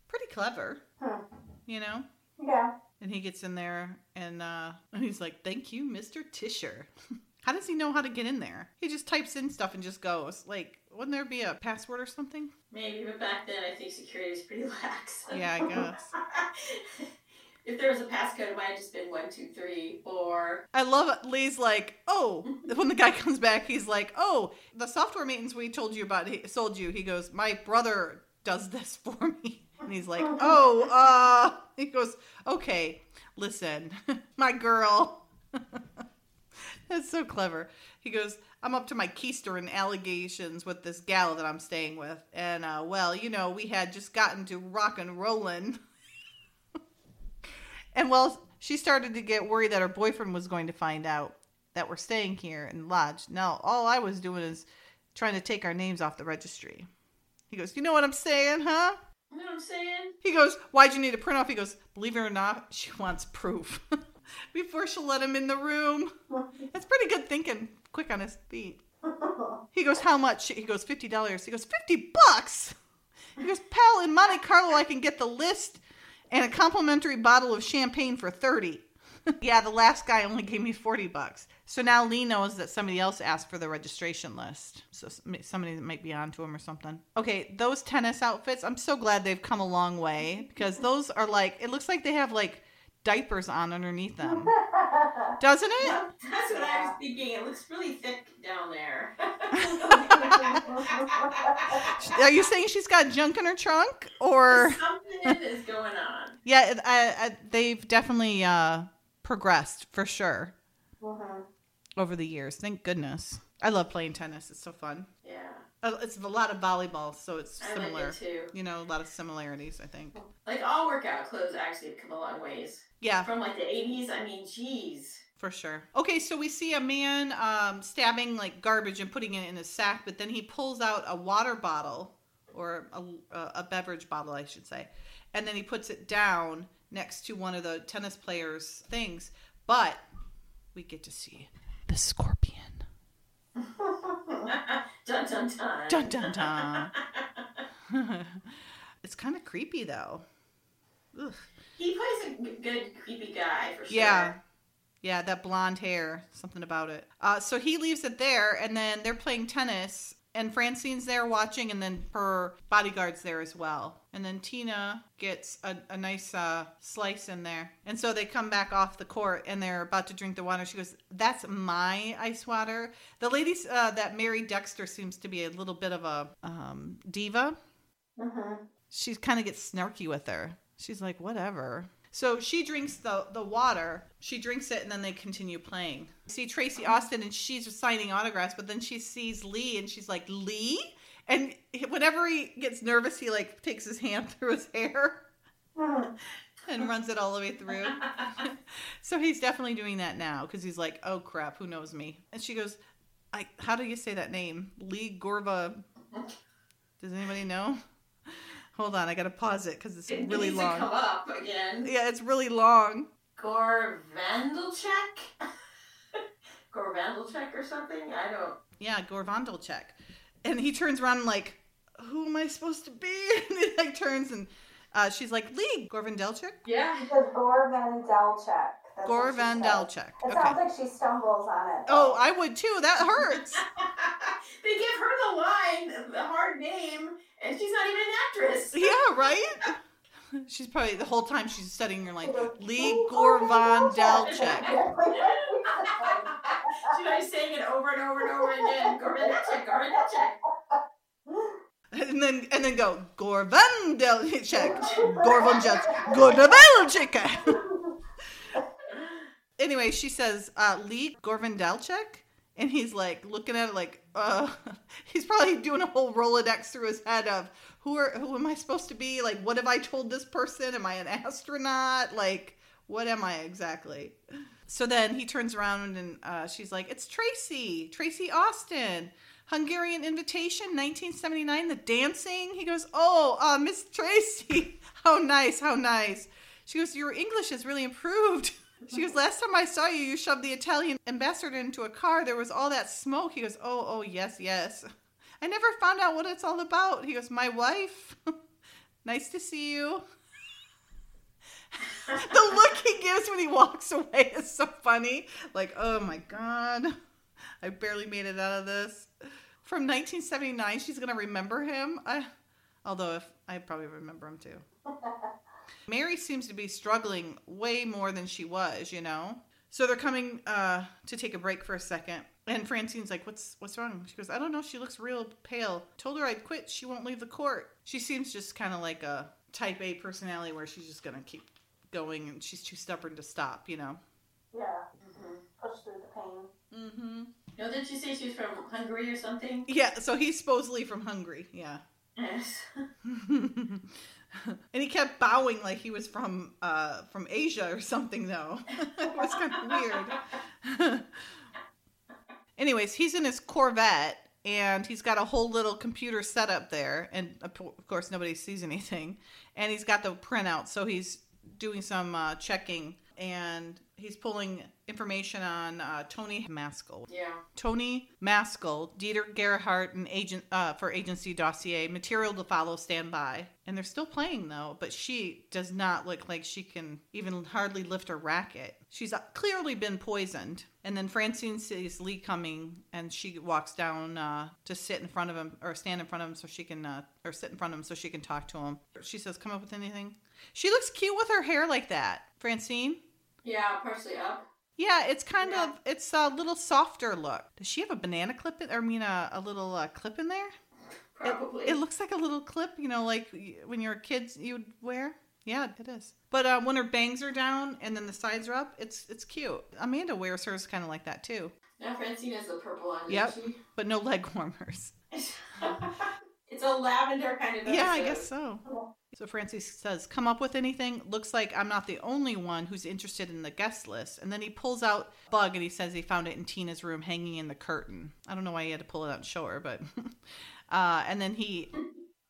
Pretty clever, Hmm. you know? Yeah. And he gets in there and uh, and <laughs> he's like, "Thank you, Mr. Tisher." <laughs> how does he know how to get in there? He just types in stuff and just goes. Like, wouldn't there be a password or something? Maybe, but back then I think security was pretty <laughs> lax. Yeah, I guess. if there was a passcode, it might have just been one, two, three, or I love it. Lee's like, "Oh." When the guy comes back, he's like, "Oh, the software maintenance we told you about, he sold you." He goes, "My brother does this for me." And he's like, "Oh, uh." <laughs> He goes, "Okay, listen, <laughs> my girl." <laughs> That's so clever. He goes, I'm up to my keister in allegations with this gal that I'm staying with. And, uh, well, you know, we had just gotten to rock and rollin'. and, well, she started to get worried that her boyfriend was going to find out that we're staying here in Lodge. Now, all I was doing is trying to take our names off the registry. He goes, You know what I'm saying, huh? You know what I'm saying? He goes, Why'd you need a print off? He goes, Believe it or not, she wants proof <laughs> before she'll let him in the room. That's pretty good thinking. Quick on his feet. He goes, How much? He goes, $50. He goes, 50 bucks? He goes, Pal, in Monte Carlo, I can get the list and a complimentary bottle of champagne for 30 <laughs> Yeah, the last guy only gave me 40 bucks. So now Lee knows that somebody else asked for the registration list. So somebody that might be onto him or something. Okay, those tennis outfits, I'm so glad they've come a long way because those are like, it looks like they have like diapers on underneath them. <laughs> Doesn't it? Well, that's what I was thinking. It looks really thick down there. <laughs> Are you saying she's got junk in her trunk or Something is going on. yeah, I, I, they've definitely uh, progressed for sure Mhm. over the years. Thank goodness. I love playing tennis. It's so fun. Yeah, Uh, It's a lot of volleyball, so it's similar. like it too. You know, a lot of similarities. I think. Like all workout clothes actually have come a long ways. Yeah, From like the 80s, I mean, geez. for sure. Okay, so we see a man um, stabbing like garbage and putting it in a sack, but then he pulls out a water bottle or a, a beverage bottle, I should say, and then he puts it down next to one of the tennis players' things. But we get to see the scorpion. <laughs> dun dun dun. Dun dun dun. <laughs> it's kind of creepy though. Ugh. he plays a good creepy guy for sure. Yeah. Yeah, that blonde hair, something about it. Uh, so he leaves it there, and then they're playing tennis, and Francine's there watching, and then her bodyguard's there as well. And then Tina gets a, a nice uh, slice in there. And so they come back off the court, and they're about to drink the water. She goes, That's my ice water. The lady uh, that Mary Dexter seems to be a little bit of a um, diva Mhm. she kind of gets snarky with her. She's like, whatever. So she drinks the, the water. She drinks it and then they continue playing. See Tracy Austin and she's signing autographs, but then she sees Lee and she's like, Lee? And whenever he gets nervous, he like takes his hand <laughs> through his hair <laughs> and runs it all the way through. <laughs> so he's definitely doing that now because he's like, oh crap, who knows me? And she goes, I, how do you say that name? Lee Gorva. Does anybody know? Hold on, I gotta pause it because it's It really needs to come long. up again. Yeah, it's really long. Gore Vandalchek? <laughs> Gore Vandalchek or something? I don't. Yeah, Gorvandalchek. And he turns around and like, who am I supposed to be? <laughs> And he like turns and uh, she's like, Lee Gorvandelchek? Yeah. She says Gore Van Delchek. That's what. Gorvandelchek. It Okay. sounds like she stumbles on it. Oh. I would too. That hurts. <laughs> they give her the line, the hard name, and she's not even an actress. <laughs> yeah, right? She's probably the whole time she's studying. You're like Lee Gorvan Delchek. She's always saying it over and over and over again. Gorbachev, Gorbachev. And then and then go Gorvan Delchek. Gorvan Delchek. Gorvan <laughs> Anyway, she says uh, Lee Gorvan Delchek. And he's like looking at it like, uh, <laughs> he's probably doing a whole Rolodex through his head of who are who am I supposed to be? Like, what have I told this person? Am I an astronaut? Like, what am I exactly? So then he turns around and uh, she's like, it's Tracy, Tracy Austin. Hungarian Invitation, 1979, the dancing. He goes, Oh, uh, Miss Tracy. <laughs> How nice, how nice. She goes, Your English has really improved. <laughs> She goes, Last time I saw you, you shoved the Italian ambassador into a car. There was all that smoke. He goes, Oh, oh, yes, yes. <laughs> I never found out what it's all about. He goes, My wife. <laughs> nice to see you. <laughs> the look he gives when he walks away is so funny. Like, oh my God, I barely made it out of this. From 1979, she's going to remember him. I, although if I probably remember him too. Mary seems to be struggling way more than she was, you know? So they're coming uh, to take a break for a second. And Francine's like, "What's what's wrong?" She goes, "I don't know. She looks real pale. Told her I'd quit. She won't leave the court. She seems just kind of like a type A personality where she's just gonna keep going, and she's too stubborn to stop. You know." Yeah. Push through the pain. Mm-hmm. No, didn't you say she was from Hungary or something? Yeah. So he's supposedly from Hungary. Yeah. Yes. <laughs> and he kept bowing like he was from uh from Asia or something though. <laughs> it was kind of weird. <laughs> Anyways, he's in his Corvette and he's got a whole little computer set up there and of course nobody sees anything and he's got the printout so he's doing some uh, checking and he's pulling information on uh, Tony Maskell. Yeah. Tony Maskell, Dieter Gerhardt, and agent uh, for agency dossier material to follow. Stand by, and they're still playing though. But she does not look like she can even hardly lift her racket. She's uh, clearly been poisoned. And then Francine sees Lee coming, and she walks down uh, to sit in front of him or stand in front of him so she can uh, or sit in front of him so she can talk to him. She says, "Come up with anything." She looks cute with her hair like that, Francine. Yeah, partially up. Yeah, it's kind Yeah. of it's a little softer look. Does she have a banana clip? In, or I mean, a, a little uh, clip in there? It- Probably. It, looks like a little clip, you know, like when you're a kid, you would wear. Yeah, it is. But uh, when her bangs are down and then the sides are up, it's it's cute. Amanda wears hers kind of like that too, now Francine has the purple on. Yep. but no leg <laughs> warmers. <laughs> it's a lavender kind of. Yeah, I guess so. So Francis says, "Come up with anything." Looks like I'm not the only one who's interested in the guest list. And then he pulls out bug and he says he found it in Tina's room, hanging in the curtain. I don't know why he had to pull it out and show her, but. <laughs> uh, and then he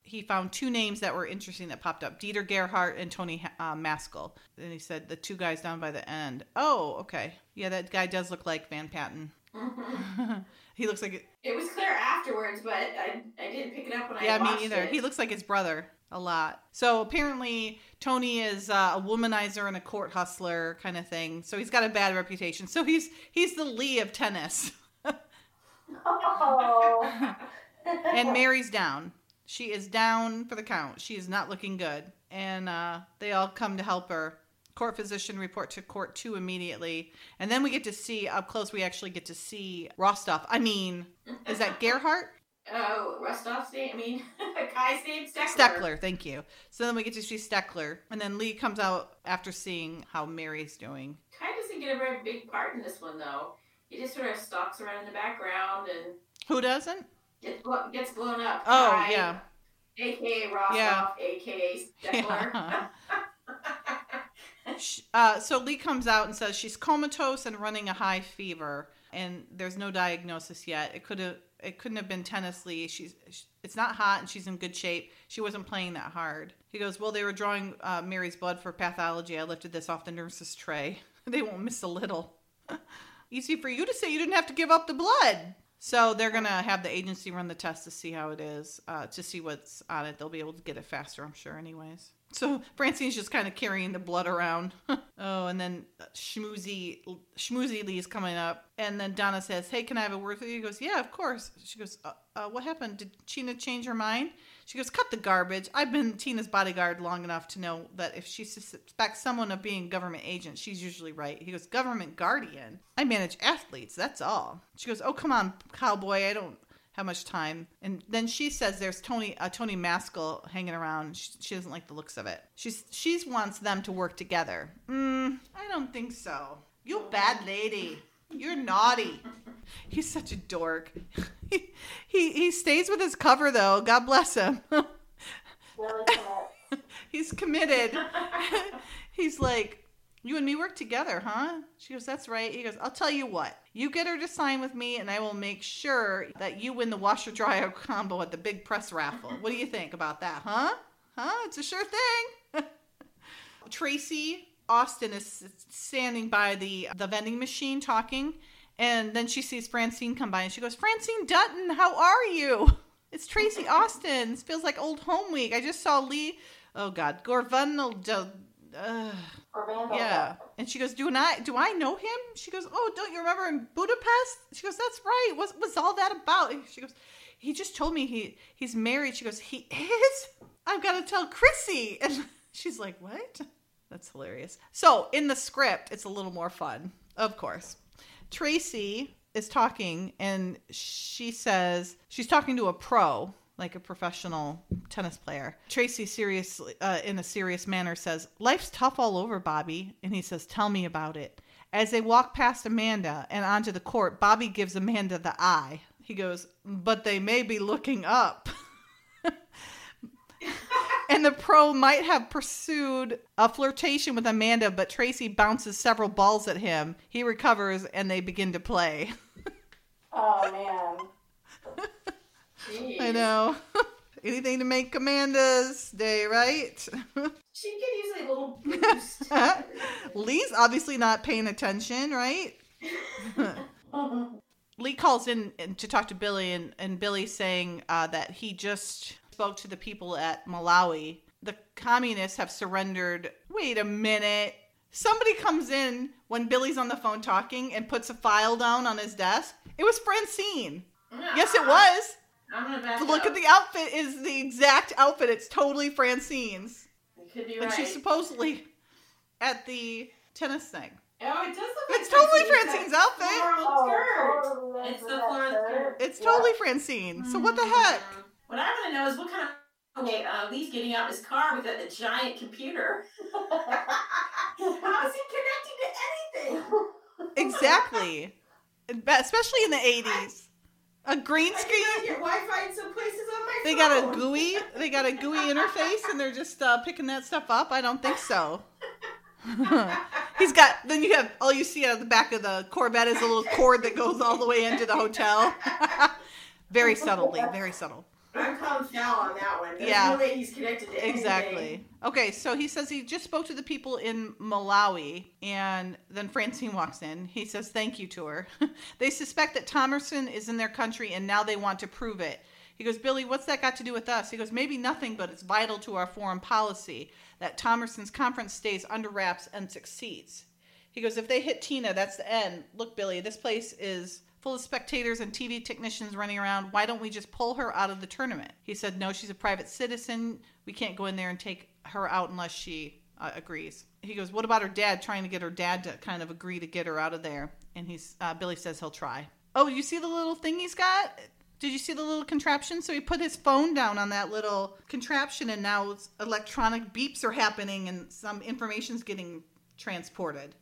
he found two names that were interesting that popped up: Dieter Gerhardt and Tony uh, Maskell. And he said the two guys down by the end. Oh, okay, yeah, that guy does look like Van Patten. Mhm. <laughs> he looks like It was clear afterwards, but I, I didn't pick it up when I yeah, me either. It. He looks like his brother a lot. So apparently, Tony is uh, a womanizer and a court hustler kind of thing. So he's got a bad reputation. So he's he's the Lee of tennis. <laughs> <laughs> Oh. and Mary's down. She is down for the count. She is not looking good. And uh, they all come to help her. Court physician report to court two immediately. And then we get to see up close, we actually get to see Rostov. I mean, is that Gerhardt? Oh, Rostov's name. I mean, <laughs> Kai's name. Steckler. Steckler, thank you. So then we get to see Steckler. And then Lee comes out after seeing how Mary's doing. Kai doesn't get a very big part in this one though. He just sort of stalks around in the background and Who doesn't? Gets, gets blown up. Oh, Kai, yeah. AKA Rostov, Yeah. AKA Steckler. <laughs> Yeah. <laughs> Uh, so Lee comes out and says she's comatose and running a high fever, and there's no diagnosis yet. It could have, it couldn't have been tennis Lee. She's, sh it's not hot and she's in good shape. She wasn't playing that hard. He goes, well, they were drawing uh, Mary's blood for pathology. I lifted this off the nurse's tray. <laughs> they won't miss a little. Easy for you to say you didn't have to give up the blood. So they're gonna have the agency run the test to see how it is, uh, to see what's on it. They'll be able to get it faster, I'm sure, anyways. So Francine's just kind of carrying the blood around. <laughs> oh, and then Schmoozy Schmoozy Lee's coming up, and then Donna says, "Hey, can I have a word with you?" He goes, "Yeah, of course." She goes, uh, uh, "What happened? Did Tina change her mind?" She goes, "Cut the garbage. I've been Tina's bodyguard long enough to know that if she suspects someone of being government agent, she's usually right." He goes, "Government guardian. I manage athletes. That's all." She goes, "Oh, come on, cowboy. I don't." how much time. And then she says there's Tony uh, Tony Maskell hanging around. She, she, doesn't like the looks of it. She's she wants them to work together. Mm, I don't think so. You bad lady. You're naughty. He's such a dork. he, <laughs> he he stays with his cover though. God bless him. <laughs> He's committed. <laughs> He's like, you and me work together, huh? She goes, That's right. He goes, I'll tell you what. You get her to sign with me, and I will make sure that you win the washer dryer combo at the big press raffle. What do you think about that, huh? Huh? It's a sure thing. Tracy Austin is standing by the the vending machine talking, and then she sees Francine come by, and she goes, Francine Dutton, how are you? <laughs> It's Tracy <laughs> Austin. This feels like old home week. I just saw Lee. Oh God, Gorvunel uh, yeah. And she goes, "Do I do I know him?" She goes, "Oh, don't you remember in Budapest?" She goes, "That's right. What was all that about?" She goes, "He just told me he he's married." She goes, "He is." I've got to tell Chrissy, <laughs> and she's like, "What?" That's hilarious. So in the script, it's a little more fun, of course. Tracy is talking, and she says she's talking to a pro like a professional tennis player. Tracy seriously uh, in a serious manner says, "Life's tough all over, Bobby." And he says, "Tell me about it." As they walk past Amanda and onto the court, Bobby gives Amanda the eye. He goes, "But they may be looking up." <laughs> and the pro might have pursued a flirtation with Amanda, but Tracy bounces several balls at him. He recovers and they begin to play. oh man. Jeez. <laughs> I know. <laughs> Anything to make Amanda's day, right? <laughs> she could use a little boost. Lee's obviously not paying attention, right? Lee calls in to talk to Billy, and, and Billy's saying uh, that he just spoke to the people at Malawi. The communists have surrendered. Wait a minute. Somebody comes in when Billy's on the phone talking and puts a file down on his desk. It was Francine. Yes, it was. I'm gonna Look up. at the outfit is the exact outfit. It's totally Francine's. You could be And right. she's supposedly at the tennis thing. oh, it does look It's like totally Francine's Francine's outfit. Floral Oh, skirt. totally It's the that floral skirt. It's Yeah. totally Francine. So what the heck? Mm. What I want to know is what kind of. Okay, uh, Lee's getting out his car with a, a giant computer. How is he connecting to anything? Exactly. Especially in the 80s. A green screen. get Wi-Fi in some places on my They phone. got a GUI. They got a GUI interface, and they're just uh, picking that stuff up. I don't think so. <laughs> He's got. Then you have all you see out of the back of the Corvette is a little cord that goes all the way into the hotel. <laughs> very subtly, very subtle. I'm calling foul on that one. There's Yeah. no way he's connected to anything. Exactly. Okay, so he says he just spoke to the people in Malawi, and then Francine walks in. He says thank you to her. <laughs> they suspect that Thomerson is in their country, and now they want to prove it. He goes, Billy, what's that got to do with us? He goes, maybe nothing, but it's vital to our foreign policy that Thomerson's conference stays under wraps and succeeds. He goes, if they hit Tina, that's the end. Look, Billy, this place is full of spectators and TV technicians running around. Why don't we just pull her out of the tournament? He said, no, she's a private citizen. We can't go in there and take her out unless she uh, agrees. He goes, what about her dad? Trying to get her dad to kind of agree to get her out of there. And he's uh, Billy says he'll try. Oh, you see the little thing he's got? Did you see the little contraption? So he put his phone down on that little contraption, and now electronic beeps are happening, and some information's getting transported.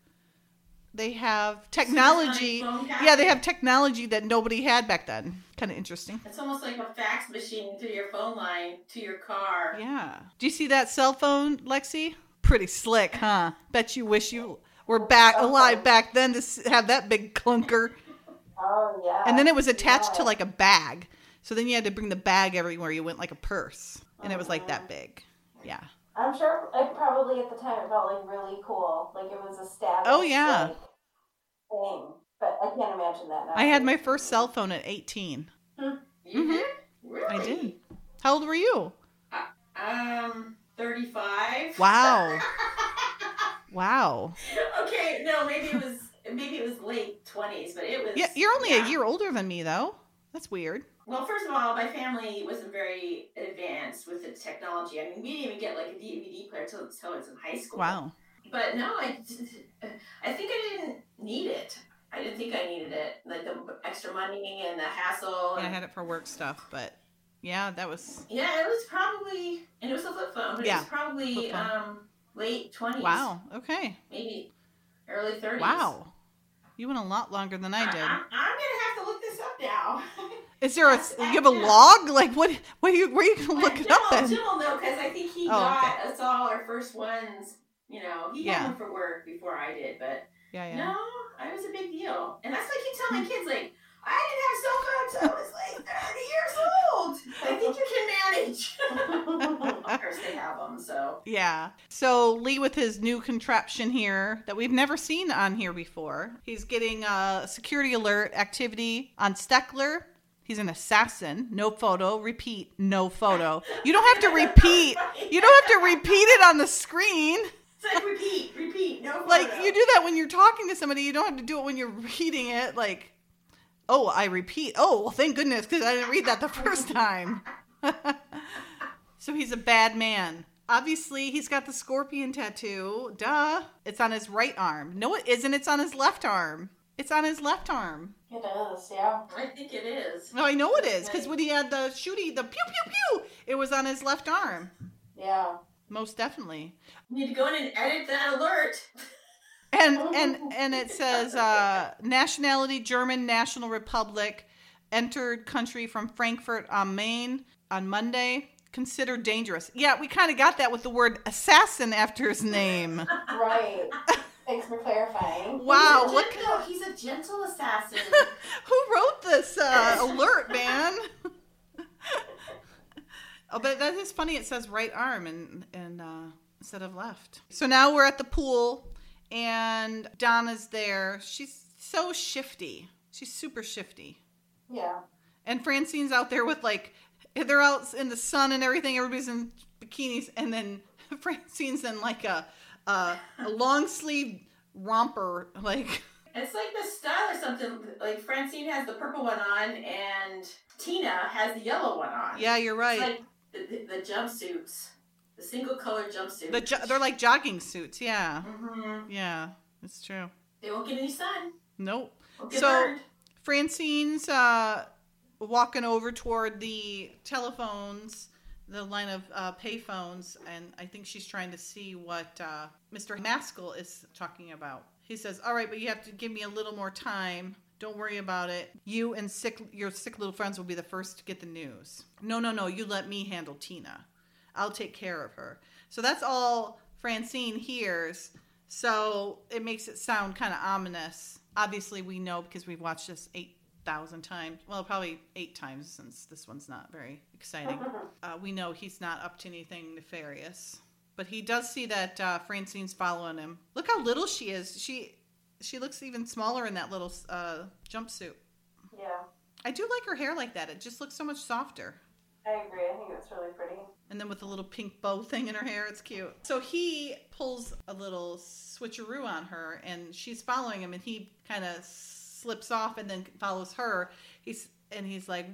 They have technology. phone? Yeah, they have technology that nobody had back then. Kind of interesting. It's almost like a fax machine through your phone line to your car. Yeah. Do you see that cell phone, Lexi? Pretty slick, huh? Bet you wish you were back alive back then to have that big clunker. <laughs> Oh yeah. And then it was attached Yeah. to like a bag. So then you had to bring the bag everywhere you went, like a purse. And it was like that uh-huh. big. Yeah. I'm sure it probably at the time it felt like really cool. Like it was a status. Oh, yeah. like, thing. But I can't imagine that now. I had my first cell phone at 18. You Mhm. did? Really? I did. How old were you? Um, 35. Wow. <laughs> Wow. okay, no, maybe it was maybe it was late 20s, but it was Yeah, you're only yeah. a year older than me, though. That's weird. Well, first of all, my family wasn't very advanced with the technology. I mean, we didn't even get like a DVD player till, till I was in high school. Wow. But no, I, I think I didn't need it. I didn't think I needed it. Like the extra money and the hassle. Yeah, I had it for work stuff, but yeah, that was yeah, it was probably, and it was a flip phone, but it Yeah, was probably um, late 20s. wow. Okay. Maybe early 30s. Wow. You went a lot longer than I did. I'm, I'm going to have to look this up now. <laughs> Is there a you have a log? Like what? Where you where you gonna look it up then? Jim will know because I think he Oh, got us all our first ones. You know, he Yeah. got them for work before I did, but Yeah, yeah. no, I was a big deal. And that's why like you tell my hmm. kids, like, I didn't have cell phones I was like 30 years old. I think you can manage. <laughs> of course, they have them, so. Yeah. So Lee with his new contraption here that we've never seen on here before. He's getting a security alert activity on Steckler. He's an assassin. No photo. Repeat. No photo. You don't have to repeat. You don't have to repeat it on the screen. It's like repeat, repeat, no photo. Like you do that when you're talking to somebody. You don't have to do it when you're reading it. Like, oh, I repeat. Oh, well, thank goodness because I didn't read that the first time. <laughs> so he's a bad man. Obviously, he's got the scorpion tattoo. Duh. It's on his right arm. No, it isn't. It's on his left arm. It's on his left arm. It is, yeah. I think it is. No, I know it is because when he had the shooty, the pew pew pew, it was on his left arm. Yeah. Most definitely. You need to go in and edit that alert. and <laughs> and and it says uh, nationality German National Republic entered country from Frankfurt on Main on Monday. Considered dangerous. Yeah, we kind of got that with the word assassin after his name. <laughs> Right. Thanks for clarifying. Wow, he's a look gentle, he's a gentle assassin. <laughs> who wrote this uh, <laughs> alert, man. <laughs> oh, but that is funny. It says right arm and and uh, instead of left. So now we're at the pool, and Donna's there. She's so shifty. She's super shifty. Yeah. And Francine's out there with like they're out in the sun and everything. Everybody's in bikinis, and then Francine's in like a a, a long sleeve romper, like It's like the style or something. Like Francine has the purple one on, and Tina has the yellow one on. yeah, you're right. Like the, the, the jumpsuits, the single color jumpsuits. the jo- they're like jogging suits. Yeah, hmm yeah, it's true. They won't get any sun. Nope. So- burned. Francine's uh, walking over toward the telephones, the line of uh, payphones, and I think she's trying to see what uh, Mr. Maskell is talking about. He says, "All right, but you have to give me a little more time. Don't worry about it. You and sick, your sick little friends will be the first to get the news. No, no, no. You let me handle Tina. I'll take care of her." So that's all Francine hears. So it makes it sound kind of ominous. Obviously, we know because we've watched this 8,000 times. Well, probably eight times since this one's not very exciting. <laughs> Uh, we know he's not up to anything nefarious. But he does see that uh, Francine's following him. Look how little she is. She she looks even smaller in that little uh, jumpsuit. Yeah. I do like her hair like that. It just looks so much softer. I agree. I think it's really pretty. And then with a little pink bow thing in her hair, it's cute. So he pulls a little switcheroo on her, and she's following him, and he kind of slips off and then follows her. He's and he's like,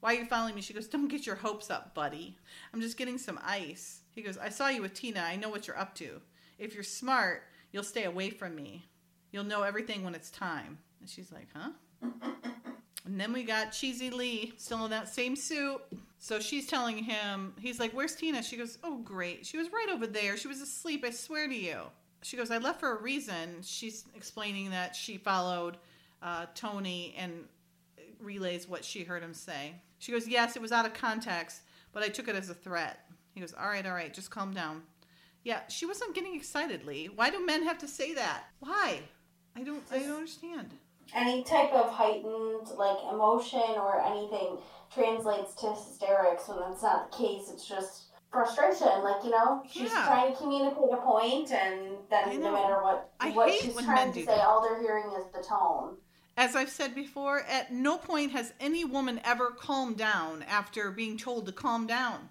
"Why are you following me?" She goes, "Don't get your hopes up, buddy. I'm just getting some ice." He goes, "I saw you with Tina. I know what you're up to. If you're smart, you'll stay away from me. You'll know everything when it's time." And she's like, "Huh?" And then we got Cheesy Lee still in that same suit. So she's telling him, he's like, Where's Tina? She goes, Oh, great. She was right over there. She was asleep, I swear to you. She goes, I left for a reason. She's explaining that she followed uh, Tony and relays what she heard him say. She goes, Yes, it was out of context, but I took it as a threat. He goes, All right, all right, just calm down. Yeah, she wasn't getting excited, Lee. Why do men have to say that? Why? I don't I don't understand. Any type of heightened like emotion or anything translates to hysterics when that's not the case. It's just frustration. Like you know, she's Yeah. trying to communicate a point, and then no matter what I what she's trying to say, that. all they're hearing is the tone. As I've said before, at no point has any woman ever calmed down after being told to calm down.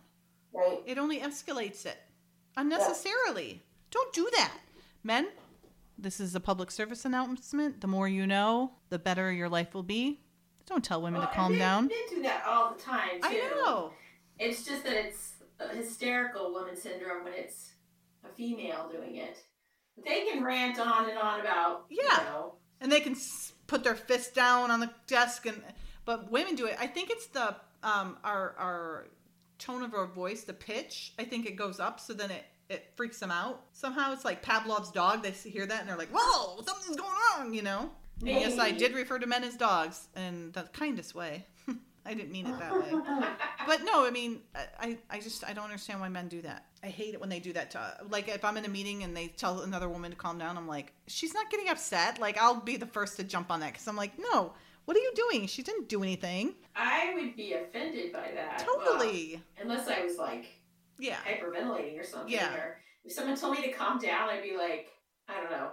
Right? It only escalates it. unnecessarily. Don't do that. Men, this is a public service announcement. The more you know, the better your life will be. Don't tell women Well, to calm and men, down. Men do that all the time too. I know. It's just that it's a hysterical woman syndrome when it's a female doing it. They can rant on and on about, Yeah. you know, and they can s- put their fist down on the desk and but women do it. I think it's the um our our tone of our voice the pitch i think it goes up so then it it freaks them out. Somehow it's like pavlov's dog they hear that and they're like whoa something's going on you know? And yes i did refer to men as dogs in the kindest way <laughs> i didn't mean it that way but no i mean I, I just i don't understand why men do that i hate it when they do that to like if i'm in a meeting and they tell another woman to calm down i'm like she's not getting upset like i'll be the first to jump on that because i'm like no what are you doing she didn't do anything I would be offended by that. totally Well, unless I was like yeah hyperventilating or something. Yeah. Or if someone told me to calm down, I'd be like, I don't know.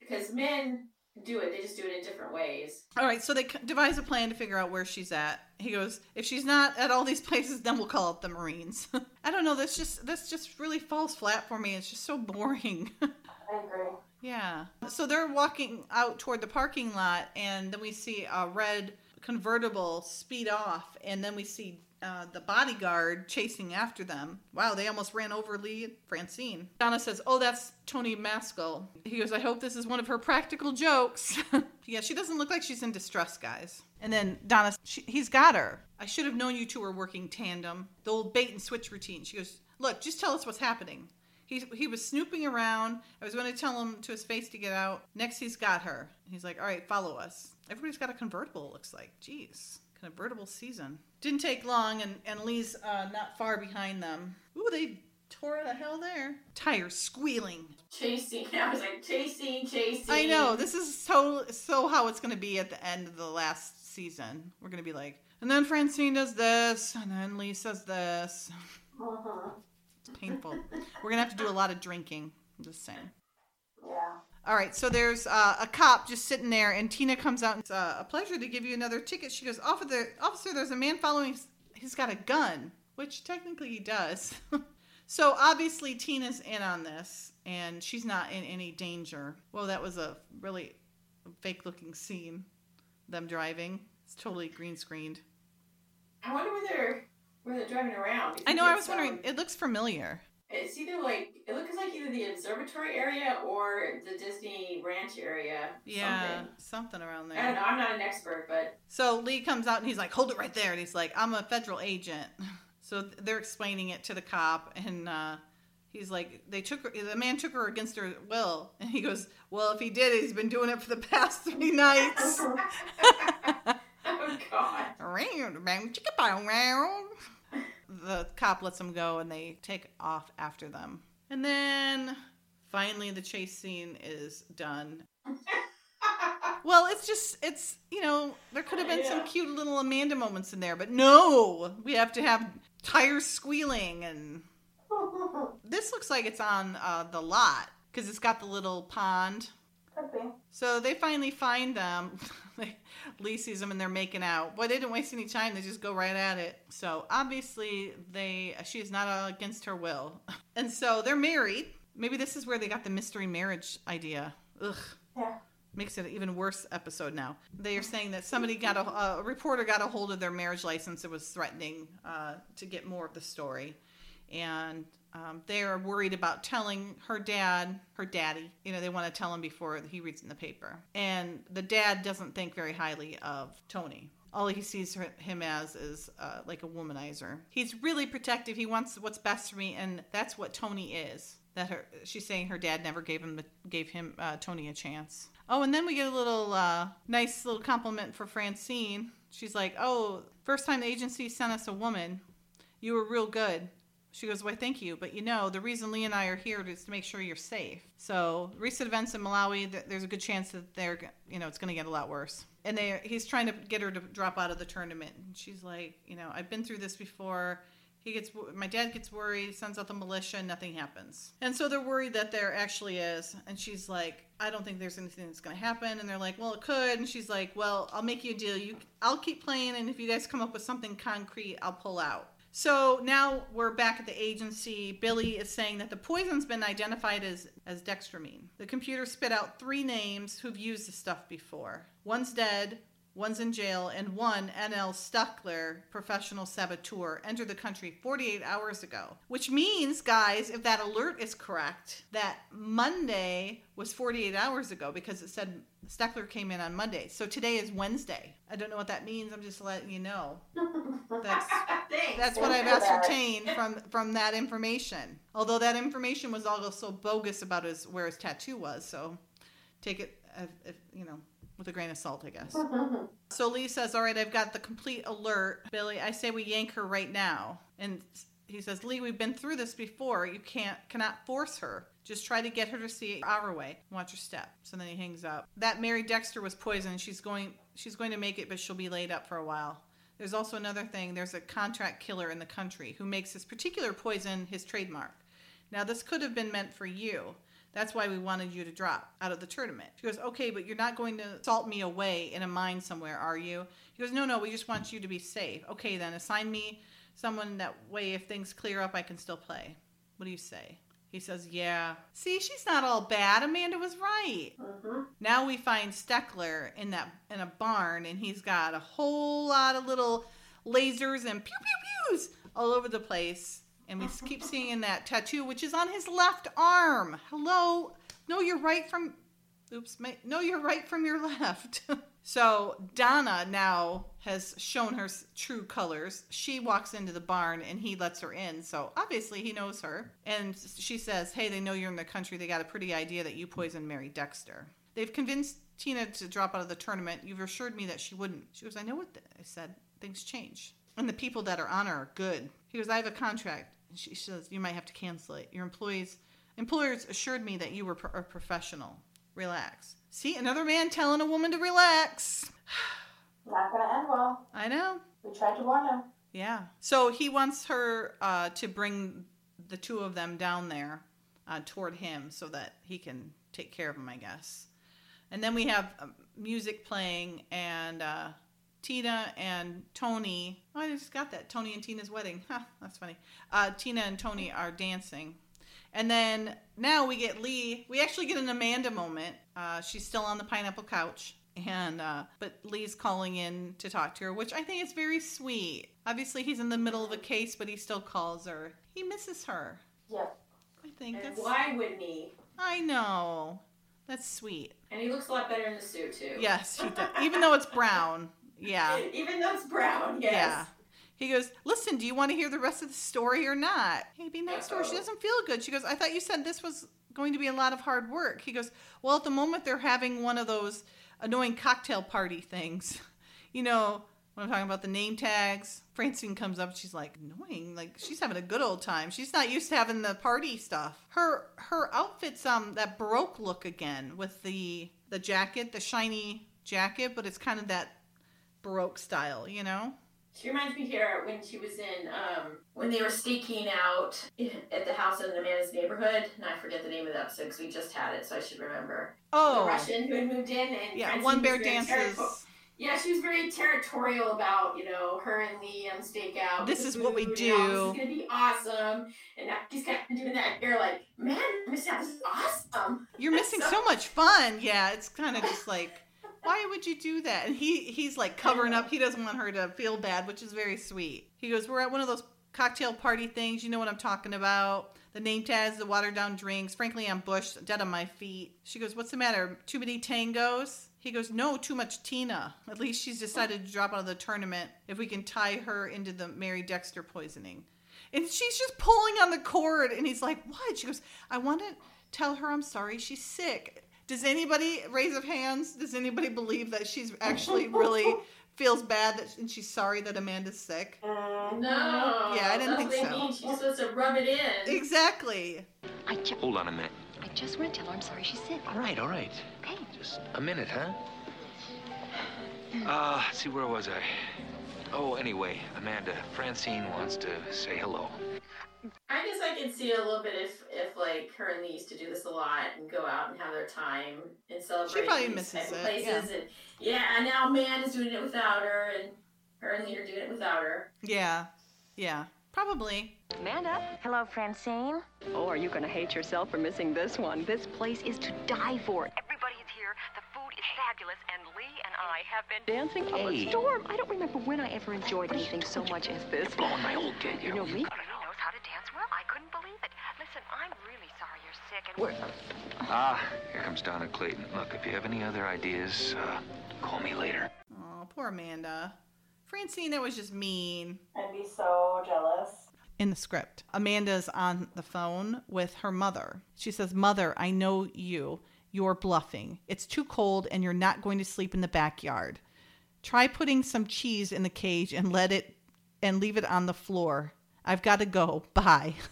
Because men do it, they just do it in different ways. all right so they devise a plan to figure out where she's at he goes if she's not at all these <laughs> places then we'll call it the marines <laughs> i don't know that's just that's just really falls flat for me it's just so boring <laughs> I agree. Yeah. So they're walking out toward the parking lot, and then we see a red convertible speed off, and then we see uh, the bodyguard chasing after them. Wow, they almost ran over Lee and Francine. Donna says, Oh, that's Tony Maskell. He goes, I hope this is one of her practical jokes. <laughs> yeah, she doesn't look like she's in distress, guys. And then Donna, she, he's got her. I should have known you two were working tandem. The old bait and switch routine. She goes, Look, just tell us what's happening. He, he was snooping around. I was going to tell him to his face to get out. Next, he's got her. He's like, all right, follow us. Everybody's got a convertible, it looks like. Jeez. Convertible season. Didn't take long, and, and Lee's uh, not far behind them. Ooh, they tore the hell there. Tires squealing. Chasing, <laughs> I was like, chasing, chasing. I know. This is so so how it's going to be at the end of the last season. We're going to be like, and then Francine does this, and then Lee says this. hmm It's painful. We're going to have to do a lot of drinking. I'm just saying. Yeah. All right, so there's uh, a cop just sitting there, and Tina comes out. And it's uh, a pleasure to give you another ticket. She goes, officer, officer, there's a man following. us. He's got a gun, which technically he does. <laughs> so obviously Tina's in on this, and she's not in any danger. Well, that was a really fake-looking scene. Them driving. It's totally green screened. I wonder where they're where they're driving around. I know. I was wondering. It looks familiar. it's either like it looks like either the observatory area or the Disney Ranch area. Yeah, Something. something around I there. don't know. I'm not an expert, but So Lee comes out and he's like, "Hold it right there," and he's like, "I'm a federal agent." <laughs> So they're explaining it to the cop, and uh, he's like, "They took her. The man took her against her will," <laughs> and he goes, "Well, if he did, he's been doing it for the <laughs> past three nights." oh god. The cop lets them go, and they take off after them. And then finally, the chase scene is done. <laughs> Well, it's just it's you know there could have been some cute little Amanda moments in there, but no, we have to have tires squealing, and <laughs> this looks like it's on uh, the lot because it's got the little pond. So they finally find them. <laughs> Lee sees them and they're making out. Boy, they didn't waste any time. They just go right at it. So obviously, they she is not against her will, <laughs> and so they're married. Maybe this is where they got the mystery marriage idea. Ugh Yeah. makes it an even worse episode now. They are saying that somebody got a, a reporter got a hold of their marriage license and was threatening uh, to get more of the story, and um, they are worried about telling her dad, her daddy. You know, they want to tell him before he reads in the paper, and the dad doesn't think very highly of Tony. All he sees him as is uh, like a womanizer. He's really protective. He wants what's best for me, and that's what Tony is. That her, she's saying her dad never gave him gave him uh, Tony a chance. Oh, and then we get a little uh, nice little compliment for Francine. She's like, "Oh, first time the agency sent us a woman. You were real good." She goes, "Why, thank you. But you know, the reason Lee and I are here is to make sure you're safe. So recent events in Malawi, there's a good chance that they're, you know, it's going to get a lot worse. And they, he's trying to get her to drop out of the tournament. And she's like, you know, I've been through this before. He gets, my dad gets worried, sends out the militia, nothing happens. And so they're worried that there actually is. And she's like, I don't think there's anything that's going to happen. And they're like, well, it could. And she's like, well, I'll make you a deal. You, I'll keep playing, and if you guys come up with something concrete, I'll pull out. So now we're back at the agency. Billy is saying that the poison's been identified as, as dextramine. The computer spit out three names who've used the stuff before. One's dead, one's in jail, and one, NL Stuckler, professional saboteur, entered the country 48 hours ago. Which means, guys, if that alert is correct, that Monday was 48 hours ago because it said Stuckler came in on Monday. So today is Wednesday. I don't know what that means. I'm just letting you know. <laughs> That's that's what I've Thanks for that. ascertained from from that information. Although that information was also bogus about his where his tattoo was, so take it as, if, you know with a grain of salt, I guess. Mm-hmm. So Lee says, "All right, I've got the complete alert, Billy. I say we yank her right now." And he says, "Lee, we've been through this before. You can't cannot force her. Just try to get her to see our way. Watch her step." So then he hangs up. That Mary Dexter was poisoned. She's going she's going to make it, but she'll be laid up for a while. There's also another thing. There's a contract killer in the country who makes this particular poison his trademark. Now, this could have been meant for you. That's why we wanted you to drop out of the tournament. She goes, Okay, but you're not going to salt me away in a mine somewhere, are you? He goes, No, no, we just want you to be safe. Okay, then assign me someone that way if things clear up, I can still play. What do you say? He says, Yeah. See, she's not all bad. Amanda was right. Mhm. Now we find Steckler in that in a barn, and he's got a whole lot of little lasers and pew pew pews all over the place. And we keep <laughs> seeing that tattoo, which is on his left arm. Hello, no, you're right from. Oops, my, no, you're right from your <laughs> left. so Donna now has shown her true colors. She walks into the barn and he lets her in. So obviously he knows her. And she says, "Hey, they know you're in the country. They got a pretty idea that you poisoned Mary Dexter. They've convinced Tina to drop out of the tournament. You've assured me that she wouldn't." She goes, "I know what th- I said. Things change, and the people that are on her are good." He goes, "I have a contract." And she says, "You might have to cancel it. Your employees." Employers assured me that you were pro- a professional. Relax. See, another man telling a woman to relax. <sighs> Not gonna end well. I know. We tried to warn him. Yeah. So he wants her uh, to bring the two of them down there uh, toward him so that he can take care of them, I guess. And then we have um, music playing, and uh, Tina and Tony. Oh, I just got that. Tony and Tina's wedding. Huh, that's funny. Uh, Tina and Tony are dancing. And then now we get Lee. We actually get an Amanda moment. Uh, she's still on the pineapple couch. And uh, but Lee's calling in to talk to her, which I think is very sweet. Obviously, he's in the middle of a case, but he still calls her. He misses her. Yep. I think And that's. why wouldn't he? I know. That's sweet. And he looks a lot better in the suit too. Yes, he does. Even though it's brown. Yeah. <laughs> Even though it's brown, yes. Yeah. He goes, Listen, do you want to hear the rest of the story or not? Hey, be next door. She doesn't feel good. She goes, I thought you said this was going to be a lot of hard work. He goes, Well, at the moment, they're having one of those annoying cocktail party things. <laughs> You know, when I'm talking about the name tags, Francine comes up. She's like, annoying. Like, she's having a good old time. She's not used to having the party stuff. Her her outfit's um that Baroque look again with the the jacket, the shiny jacket, but it's kind of that Baroque style, you know? She reminds me here when she was in um, when they were staking out at the house in the Amanda's neighborhood, and I forget the name of the episode because we just had it, so I should remember. Oh. The Russian who had moved in, and yeah. Francine One bear dances. territo- Yeah, she was very territorial about you know her and Lee on stakeout. This is what we all, do. This is gonna be awesome, and now she's kind of doing that. You're like, man, Miss this is awesome. You're missing so much fun. Yeah, it's kind of just like, why would you do that? And he he's like covering up. He doesn't want her to feel bad, which is very sweet. He goes, "We're at one of those cocktail party things. You know what I'm talking about? The name tags, the watered down drinks. Frankly, I'm bushed, dead on my feet." She goes, "What's the matter? Too many tangos?" He goes, "No, too much Tina. <laughs> At least she's decided to drop out of the tournament. If we can tie her into the Mary Dexter poisoning." And she's just pulling on the cord, and he's like, "What?" She goes, "I want to tell her I'm sorry. She's sick." Does anybody raise of hands? Does anybody believe that she's actually really <laughs> feels bad that and she's sorry that Amanda's sick? Mhm. No, Yeah, I didn't that's think what they so. mean. She's supposed to rub it in. Exactly. I, ju- Hold on a minute. I just want to tell her I'm sorry she's sick. All right, all right. Okay. Just a minute, huh? Uh, let's see, where was I? Oh, anyway, Amanda, Francine wants to say hello. I guess I can see a little bit if, if like her and Lee used to do this a lot and go out and have their time and celebrate. She probably these misses type of it, Places and yeah, and now Amanda's doing it without her, and her and Lee are doing it without her. Yeah. Yeah. Probably. Amanda? Hello, Francine. Oh, are you gonna hate yourself for missing this one? This place is to die for. Everybody is here. The food is fabulous, and Lee and I have been Dancing up a storm. I don't remember when I ever enjoyed anything so much as this. Blowing my old kid, You know me? Lee knows how to dance well. I believe it. Listen, I'm really sorry you're sick, and Where- Ah, here comes Donna Clayton. Look, if you have any other ideas, uh, call me later. Oh, poor Amanda. Francine, that was just mean. I'd be so jealous. in the script. Amanda's on the phone with her mother. She says, Mother, I know you. You're bluffing. It's too cold and you're not going to sleep in the backyard. Try putting some cheese in the cage and let it and leave it on the floor. I've got to go. Bye. <laughs>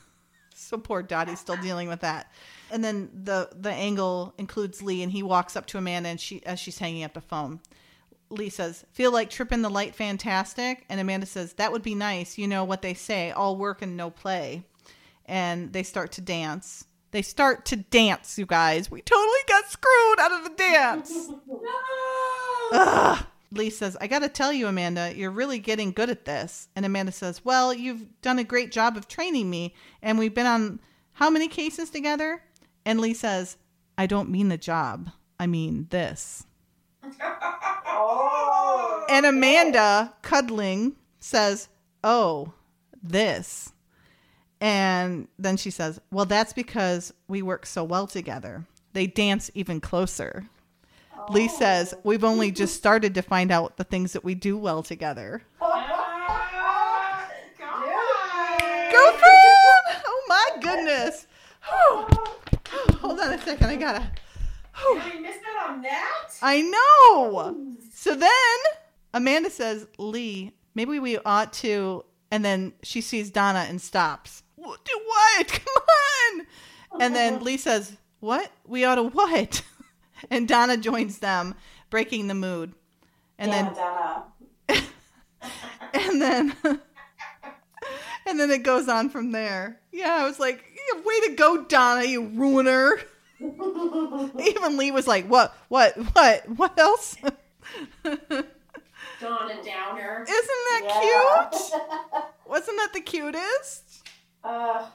so poor Dottie's still dealing with that. And then the the angle includes Lee and he walks up to Amanda and she as she's hanging up the phone. Lee says, Feel like tripping the light fantastic? And Amanda says, That would be nice. You know what they say all work and no play. And they start to dance. They start to dance, you guys. We totally got screwed out of the dance. <laughs> Ugh. Lee says, I got to tell you, Amanda, you're really getting good at this. And Amanda says, Well, you've done a great job of training me. And we've been on how many cases together? And Lee says, I don't mean the job. I mean this. Oh. <laughs> And Amanda, cuddling, says, Oh, this. And then she says, Well, that's because we work so well together. They dance even closer. Lee says, We've only just oh. started to find out the things that we do well together. Go! Oh my goodness. Hold on a second. I gotta. Did we missed out on that? I know. So then Amanda says, Lee, maybe we ought to. And then she sees Donna and stops. Do what? <laughs> Come on. And then uh-huh. Lee says, What? We ought to what? <laughs> <laughs> And Donna joins them, breaking the mood. And yeah, then Donna. <laughs> and then <laughs> and then it goes on from there. Yeah, I was like, yeah, way to go, Donna, you ruiner. Even Lee was like, what, what, what, what else? Donna Downer. Isn't that Yeah. cute? Wasn't that the cutest? uh,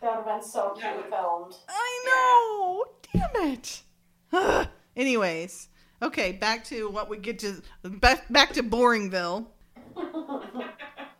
that would have been so That cute filmed. I know. Damn it. <sighs> Anyways, okay, back to what we get to back, back to Boringville.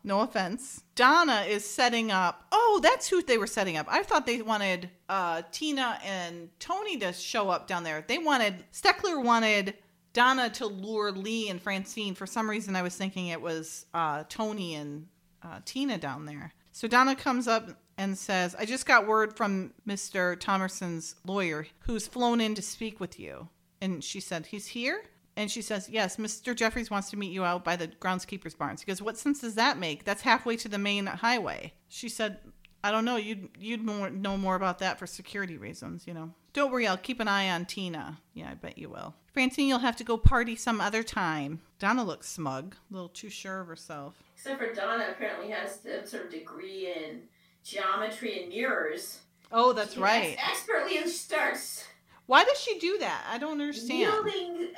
No offense. Donna is setting up. Oh, that's who they were setting up. I thought they wanted uh, Tina and Tony to show up down there. They wanted Steckler wanted Donna to lure Lee and Francine. For some reason, I was thinking it was uh, Tony and uh, Tina down there. So Donna comes up and says, "I just got word from Mister Thomerson's lawyer, who's flown in to speak with you." And she said, "He's here." And she says, Yes, Mr. Jeffries wants to meet you out by the groundskeeper's barns. He goes, What sense does that make? That's halfway to the main highway. She said, I don't know. You'd, you'd more, know more about that for security reasons, you know. Don't worry, I'll keep an eye on Tina. Yeah, I bet you will. Francine, you'll have to go party some other time. Donna looks smug, a little too sure of herself. Except for Donna apparently has some sort of degree in geometry and mirrors. Oh, that's She right. ex- expertly starts Why does she do that? I don't understand. yielding.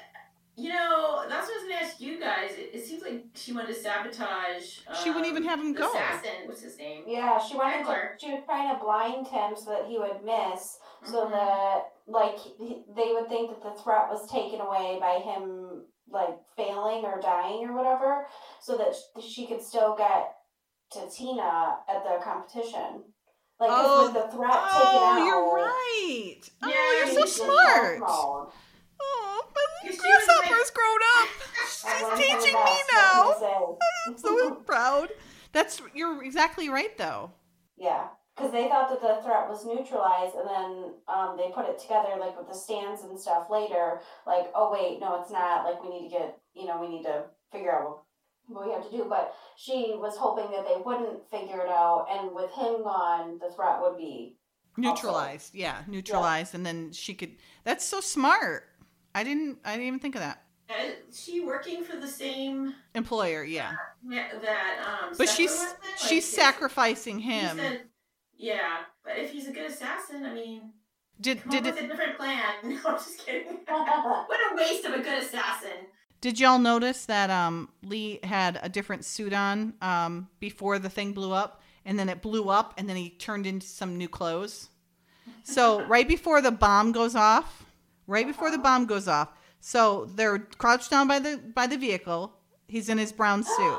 You know, that's what I was gonna ask you guys. It, it seems like she wanted to sabotage. Um, She wouldn't even have him go. Assassin, what's his name? Yeah, she wanted to. She was trying to blind him so that he would miss, so Mhm. that like he- they would think that the threat was taken away by him like failing or dying or whatever, so that she could still get to Tina at the competition. Like Oh, with the threat taken out. Oh, you're right. Oh, Yeah, you're so smart. stealth mode. Oh, my Because little like- grown up. <laughs> She's teaching me now. what I'm <laughs> I'm so proud. That's you're exactly right though. Yeah, because they thought that the threat was neutralized, and then um, they put it together like with the stands and stuff later. Like, oh wait, no, it's not. Like, we need to get, you know, we need to figure out what, what we have to do. But she was hoping that they wouldn't figure it out, and with him gone, the threat would be. Neutralized. Yeah, neutralized and then she could That's so smart. I didn't I didn't even think of that. Uh, she working for the same Employer, yeah. that um? But she's? Like, she's his- sacrificing him. said- yeah, but if he's a good assassin, I mean, Did come did up with it a different plan. <laughs> No, I'm just kidding. <laughs> what a waste of a good assassin. Did y'all notice that um Lee had a different suit on um before the thing blew up and then it blew up, and then he turned into some new clothes. So <laughs> right before the bomb goes off, right before the bomb goes off, so they're crouched down by the by the vehicle. He's in his brown <gasps> suit.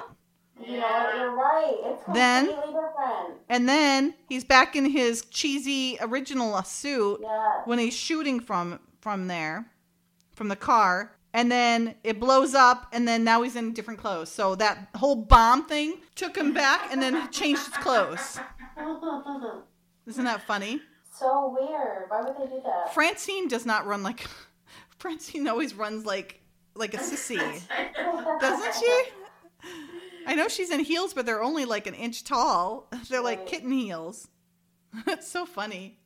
What? You're right. It's Then- completely different. And then he's back in his cheesy original suit Yeah. when he's shooting from from there, from the car. And then it blows up, and then now he's in different clothes. So that whole bomb thing took him back, and then changed his clothes. <laughs> Isn't that funny? so weird. Why would they do that? Francine does not run like <laughs> Francine always runs like like a sissy, doesn't she? I know she's in heels, but they're only like an inch tall. <laughs> They're like kitten heels. It's so funny.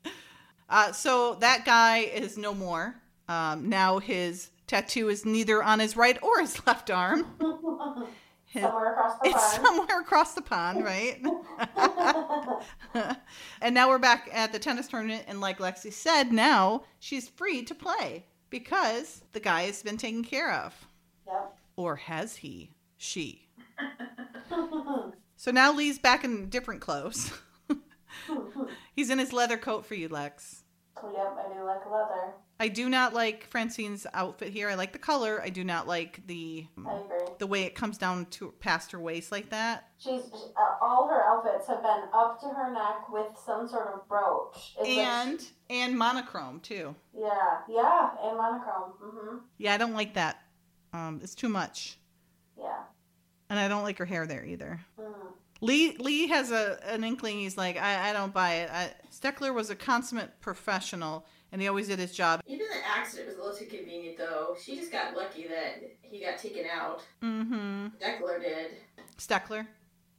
Uh, so that guy is no more. Um, now his tattoo is neither on his right or his left arm. <laughs> His- Somewhere across the it's pond. somewhere across the pond, right? <laughs> and now we're back at the tennis tournament, and like Lexi said, now she's free to play because the guy has been taken care of. Yep. Or has he? She. so now Lee's back in different clothes. <laughs> He's in his leather coat for you, Lex. Oh, yep, I do like leather. I do not like Francine's outfit here. I like the color. I do not like the I agree. the way it comes down to past her waist like that. She's uh, all her outfits have been up to her neck with some sort of brooch. It's like- and and monochrome too. yeah, yeah, and monochrome. Mm-hmm. Yeah, I don't like that. Um, it's too much, Yeah. and I don't like her hair there either. Mm. Lee Lee has a an inkling. He's like, I, I don't buy it. I, Steckler was a consummate professional, and he always did his job. Even the accident was a little too convenient, though. She just got lucky that he got taken out. Mm-hmm. Steckler did. Steckler.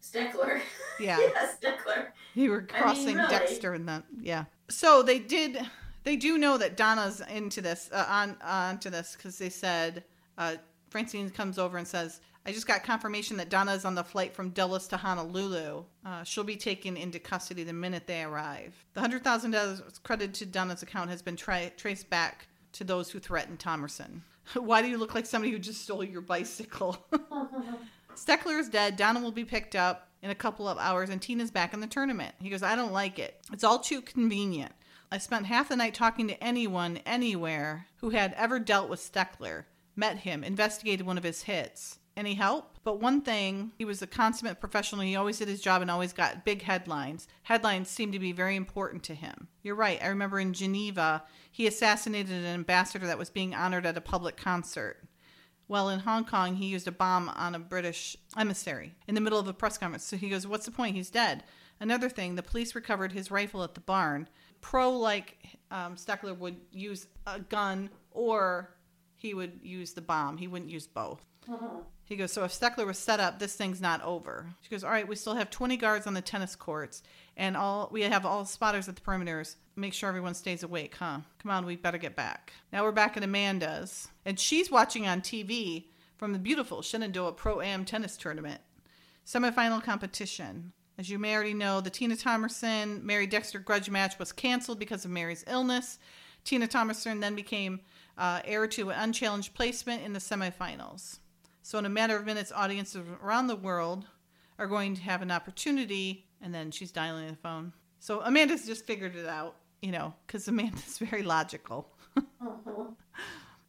Steckler. <laughs> Yeah. yeah, Steckler. You were I mean, crossing really. Dexter and that. Yeah. So they did. They do know that Donna's into this uh, on onto this because they said uh, Francine comes over and says, "I just got confirmation that Donna is on the flight from Dulles to Honolulu. Uh, she'll be taken into custody the minute they arrive. The hundred thousand dollars credited to Donna's account has been tra- traced back to those who threatened Thomerson. <laughs> Why do you look like somebody who just stole your bicycle?" <laughs> Steckler is dead. Donna will be picked up in a couple of hours, and Tina's back in the tournament. He goes, I don't like it. It's all too convenient. I spent half the night talking to anyone, anywhere, who had ever dealt with Steckler, met him, investigated one of his hits. Any help? But one thing, he was a consummate professional. He always did his job and always got big headlines. Headlines seem to be very important to him. You're right. I remember in Geneva, he assassinated an ambassador that was being honored at a public concert. Well, in Hong Kong, he used a bomb on a British emissary in the middle of a press conference. So he goes, What's the point? He's dead. Another thing, the police recovered his rifle at the barn. Pro like um, Steckler would use a gun or he would use the bomb. He wouldn't use both. He goes, So if Steckler was set up, this thing's not over. She goes, All right, we still have 20 guards on the tennis courts and all we have all spotters at the perimeters. Make sure everyone stays awake, huh? Come on, we better get back. Now we're back at Amanda's, and she's watching on TV from the beautiful Shenandoah Pro Am tennis tournament semifinal competition. As you may already know, the Tina Thomerson Mary Dexter grudge match was canceled because of Mary's illness. Tina Thomerson then became uh, heir to an unchallenged placement in the semifinals. So, in a matter of minutes, audiences around the world are going to have an opportunity, and then she's dialing the phone. So, Amanda's just figured it out, you know, because Amanda's <laughs> very logical. <laughs>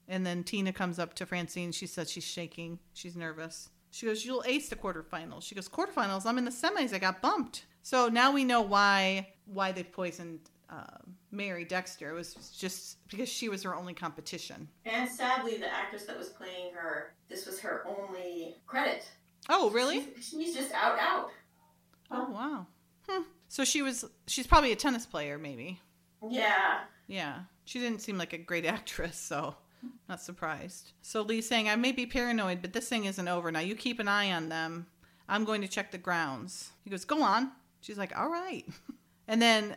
And then Tina comes up to Francine. She says she's shaking. She's nervous. She goes, You'll ace the quarterfinals. She goes, Quarterfinals? I'm in the semis. I got bumped. So now we know why why they poisoned uh, Mary Dexter. It was just because she was her only competition. And sadly, the actress that was playing her, this was her only credit. Oh, really? She's, she's just out, out. Oh, wow. Hmm. So she was, she's probably a tennis player, maybe. Yeah. Yeah. She didn't seem like a great <laughs> actress, so not surprised. So Lee's saying, I may be paranoid, but this thing isn't over. Now you keep an eye on them. I'm going to check the grounds. He goes, Go on. She's like, All right. <laughs> And then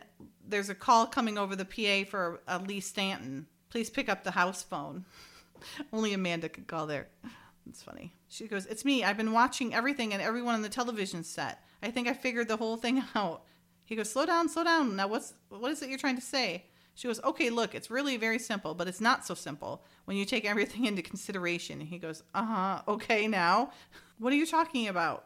there's a call coming over the PA for uh, Lee Stanton. Please pick up the house phone. <laughs> Only Amanda could call there. It's funny. She goes, It's me. I've been watching everything and everyone on the television set. I think I figured the whole thing <laughs> out. He goes, Slow down, slow down. Now, what's what is it you're trying to say? She goes, Okay, look, it's really very simple, but it's not so simple when you take everything <laughs> into consideration. He goes, Uh huh, okay, now. What are you talking about?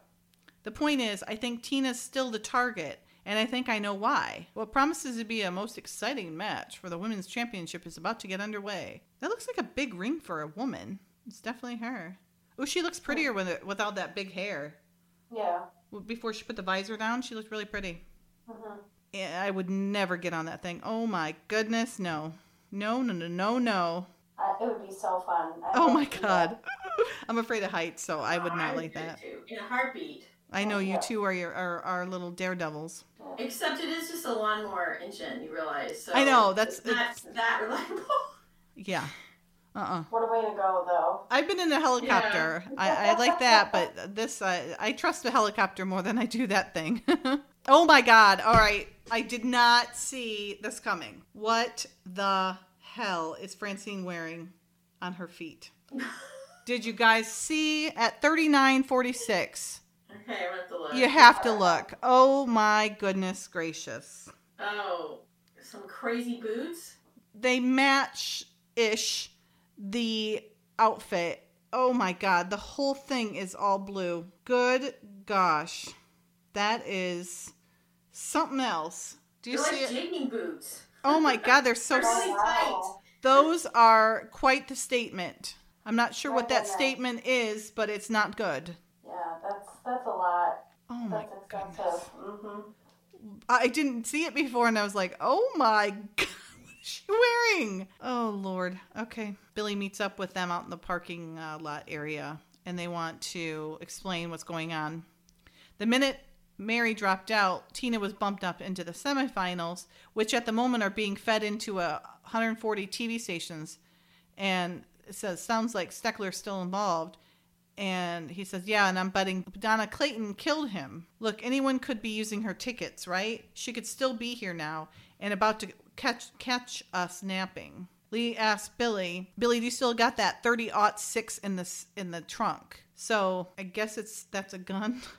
The point is, I think Tina's still the target, and I think I know why. What promises to be a most exciting match for the women's championship is about to get underway. That looks like a big ring for a woman. It's definitely her. Oh, she looks prettier with it without that big hair. Yeah. Before she put the visor down, she looked really pretty. Mm-hmm. Yeah, I would never get on that thing. Oh my goodness, no. No, no, no, no, no. Uh, it would be so fun. I'd Oh my god. <laughs> I'm afraid of heights, so I would Oh, not would like that. too. In a heartbeat. I know you Yeah. two are your are, are little daredevils. Except it is just a lawnmower engine, you realize. So I know, that's- it's not it's- that reliable. <laughs> Yeah. Uh-uh. What a way to go, though. I've been in a helicopter. I, I like that, but this uh, I trust a helicopter more than I do that thing. <laughs> oh my god. All right. I did not see this coming. What the hell is Francine wearing on her feet? <laughs> Did you guys see at 3946? Okay, I'm to look. You have to look. Oh my goodness gracious. Oh, some crazy boots. They match ish the outfit. Oh my god, the whole thing is all blue. Good gosh. That is something else. Do you They're see like it? boots. Oh my god, they're so <laughs> They're really tight. those are quite the statement. I'm not sure what that statement is, but it's not good. Yeah, that's that's a lot. Oh my That's goodness. expensive. hmm I didn't see it before and I was like, oh my <laughs> god, what is she wearing? Oh lord. Okay. Billy meets up with them out in the parking uh, lot area and they want to explain what's going on. The minute Mary dropped out, Tina was bumped up into the semifinals, which at the moment are being fed into a 140 TV stations. And it says, sounds like Steckler's still involved. And he says, Yeah, and I'm betting Donna Clayton killed him. Look, anyone could be using her tickets, right? She could still be here now and about to catch catch us napping. Lee asked Billy, Billy, do you still got that 30 six in the in the trunk? So I guess it's that's a gun. <laughs>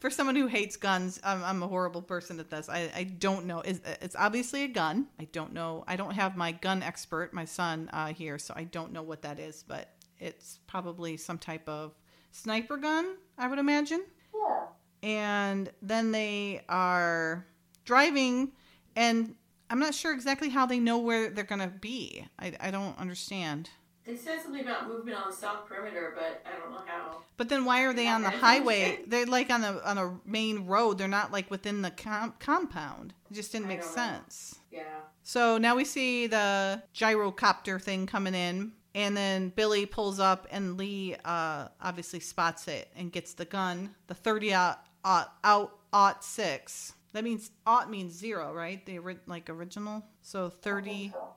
For someone who hates guns, I'm, I'm a horrible person at this. I, I don't know. It's, it's obviously a gun. I don't know. I don't have my gun expert, my son, uh, here, so I don't know what that is, but it's probably some type of sniper gun, I would imagine. Yeah. And then they are driving, and I'm not sure exactly how they know where they're going to be. I, I don't understand. They said something about movement on the south perimeter, but I don't know how. But then why are they on the highway? They're like on a on a main road. They're not like within the com- compound. It just didn't make don't know. sense. Yeah. So now we see the gyrocopter thing coming in, and then Billy pulls up, and Lee uh, obviously spots it and gets the gun, the thirty out out six. That means ought means zero, right? The like original. So I think thirty so.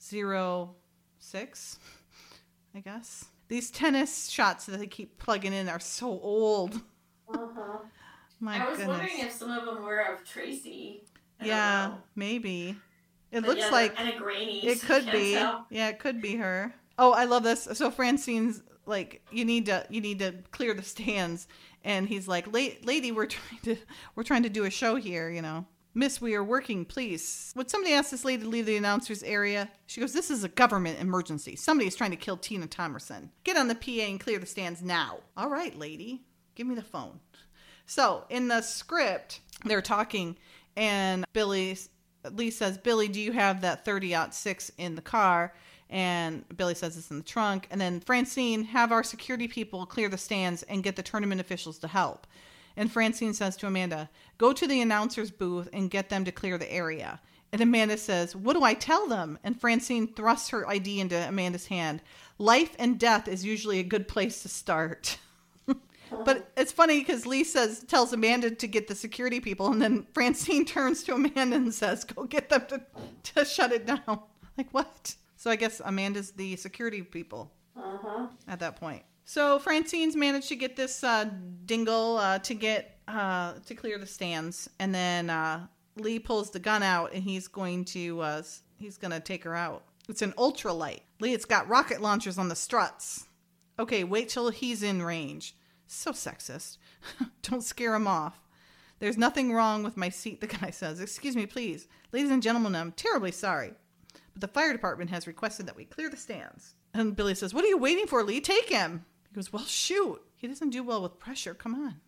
zero six, I guess. These tennis shots that they keep plugging in are so old. Mhm. My I was goodness. wondering if some of them were of Tracy. I yeah, maybe. It But looks yeah, like kind of grainy. it so could be. tell. Yeah, it could be her. Oh, I love this. So Francine's like, you need to, you need to clear the stands, and he's like, lady, we're <laughs> trying to, we're trying to do a show here, you know. Miss, we are working, please. Would somebody ask this lady to leave the announcers area? She goes, This is a government emergency. Somebody is trying to kill Tina Thomerson. Get on the PA and clear the stands now. All right, lady. Give me the phone. So in the script, they're talking, and Billy Lee says, "Billy, do you have that 30 out six in the car?" And Billy says it's in the trunk. And then Francine, have our security people clear the stands and get the tournament officials to help. And Francine says to Amanda, "Go to the announcer's booth and get them to clear the area." And Amanda says, What do I tell them? And Francine thrusts her ID into Amanda's hand. Life and death is usually a good place to start. <laughs> But it's funny because Lee says tells Amanda to get the security people, and then Francine <laughs> turns to Amanda and says, "Go get them to, to shut it down." Like what? So I guess Amanda's the security people Mhm. at that point. So Francine's managed to get this uh, dingle uh, to get uh, to clear the stands, and then uh, Lee pulls the gun out, and he's going to uh, he's going to take her out. It's an ultralight. Lee, it's got rocket launchers on the struts. Okay, wait till he's in range. So sexist. <laughs> Don't scare him off. There's nothing wrong with my seat, the guy says. Excuse me, please. Ladies and gentlemen, I'm terribly sorry. But the fire department has requested that we clear the stands. And Billy says, What are you waiting for, Lee? Take him. He goes, Well, shoot. He doesn't do well with pressure. Come on.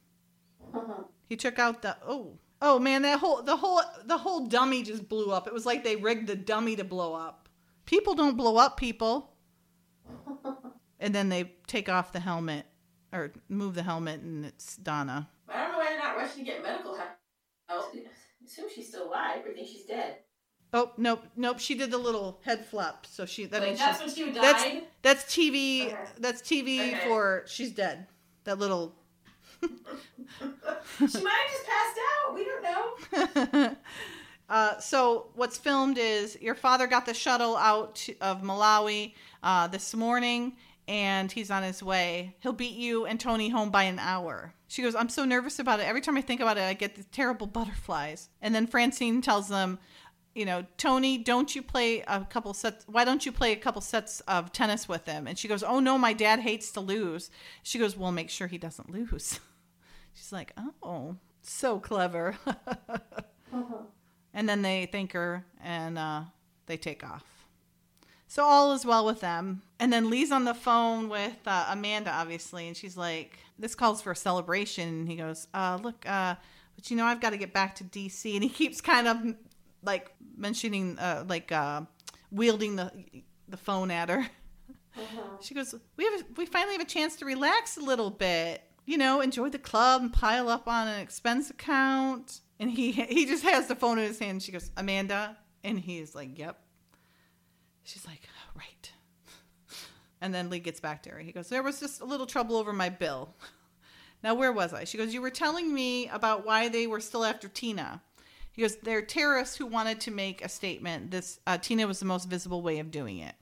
Uh-huh. He took out the oh oh man that whole the whole the whole dummy just blew up. It was like they rigged the dummy to blow up. People don't blow up people. <laughs> And then they take off the helmet or move the helmet and it's Donna. I don't know why they're not rushing to get medical help. I assume she's still alive, but I think she's dead. Oh nope nope she did the little head flop, so she that means that's she's- when she died? that's TV Okay. that's TV Okay. for she's dead that little <laughs> She might have just passed out. We don't know. <laughs> uh, so what's filmed is your father got the shuttle out of Malawi uh, this morning, and he's on his way. He'll beat you and Tony home by an hour. She goes, I'm so nervous about it. Every time I think about it, I get these terrible butterflies. And then Francine tells them, you know, Tony, don't you play a couple sets? Why don't you play a couple sets of tennis with him? And she goes, Oh no, my dad hates to lose. She goes, Well, make sure he doesn't lose. <laughs> She's like, Oh, so clever. <laughs> and then they thank her and uh, they take off. So all is well with them. And then Lee's on the phone with uh, Amanda, obviously, and she's like, "This calls for a celebration." And he goes, uh, "Look, uh, but you know, I've got to get back to DC." And he keeps kind of like mentioning, uh, like uh, wielding the the phone at her. She goes, "We have a, we finally have a chance to relax a little bit, you know, enjoy the club and pile up on an expense account." And he he just has the phone in his hand. She goes, "Amanda," and he's like, "Yep." She's like, "Right." And then Lee gets back to her. He goes, "There was just a little trouble over my bill." <laughs> Now, where was I? She goes, "You were telling me about why they were still after Tina." He goes, "They're terrorists who wanted to make a statement. This uh, Tina was the most visible way of doing it."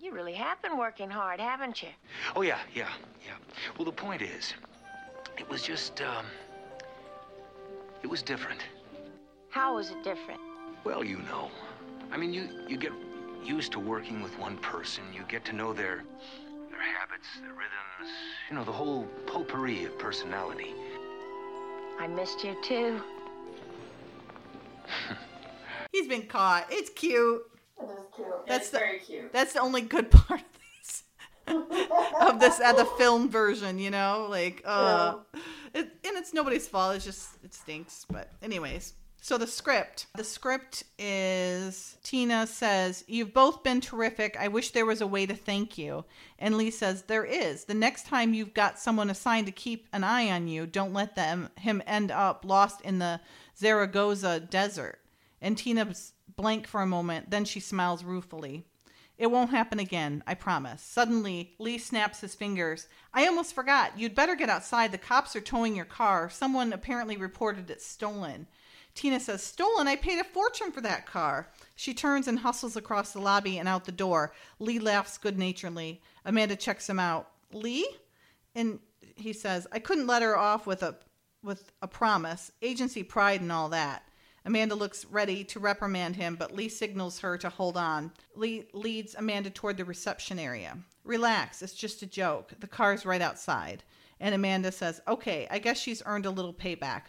You really have been working hard, haven't you? Oh, yeah, yeah, yeah. Well, the point is, it was just, um, it was different. How was it different? Well, you know. I mean, you, you get used to working with one person. You get to know their, their habits, their rhythms, you know, the whole potpourri of personality. I missed you too. He's been caught. It's cute. It is cute. That's it's the- very cute. That's the only good <laughs> part of this. <laughs> of this at the film version, you know, like uh, it, and it's nobody's fault. It's just it stinks. But anyways, so the script, the script is Tina says you've both been terrific. I wish there was a way to thank you. And Lee says there is. The next time you've got someone assigned to keep an eye on you, don't let them him end up lost in the Zaragoza desert. And Tina's blank for a moment, then she smiles ruefully. It won't happen again, I promise. Suddenly, Lee snaps his fingers. I almost forgot. You'd better get outside. The cops are towing your car. Someone apparently reported it stolen. Tina says, Stolen? I paid a fortune for that car. She turns and hustles across the lobby and out the door. Lee laughs good naturedly. Amanda checks him out. Lee? And he says, I couldn't let her off with a with a promise, agency pride and all that. Amanda looks ready to reprimand him, but Lee signals her to hold on. Lee leads Amanda toward the reception area. Relax, it's just a joke. The car's right outside. And Amanda says, Okay, I guess she's earned a little payback.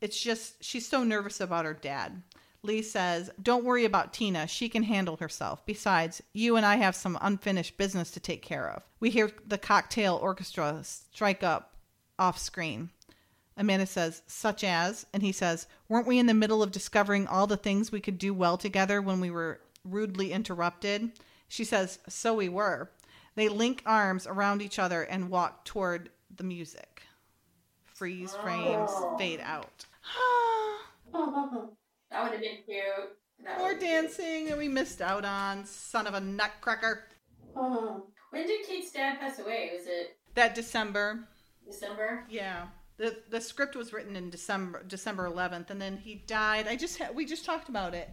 It's just she's so nervous about her dad. Lee says, Don't worry about Tina. She can handle herself. Besides, you and I have some unfinished business to take care of. We hear the cocktail orchestra strike up off screen. Amanda says, such as, and he says, weren't we in the middle of discovering all the things we could do well together when we were rudely interrupted? She says, so we were. They link arms around each other and walk toward the music. Freeze frames, oh. fade out. <gasps> That would have been cute. That More dancing that we missed out on. Son of a nutcracker. Oh. When did Kate's dad pass away? Was it That December. December? Yeah. The the script was written in December December 11th and then he died. I just we just talked about it.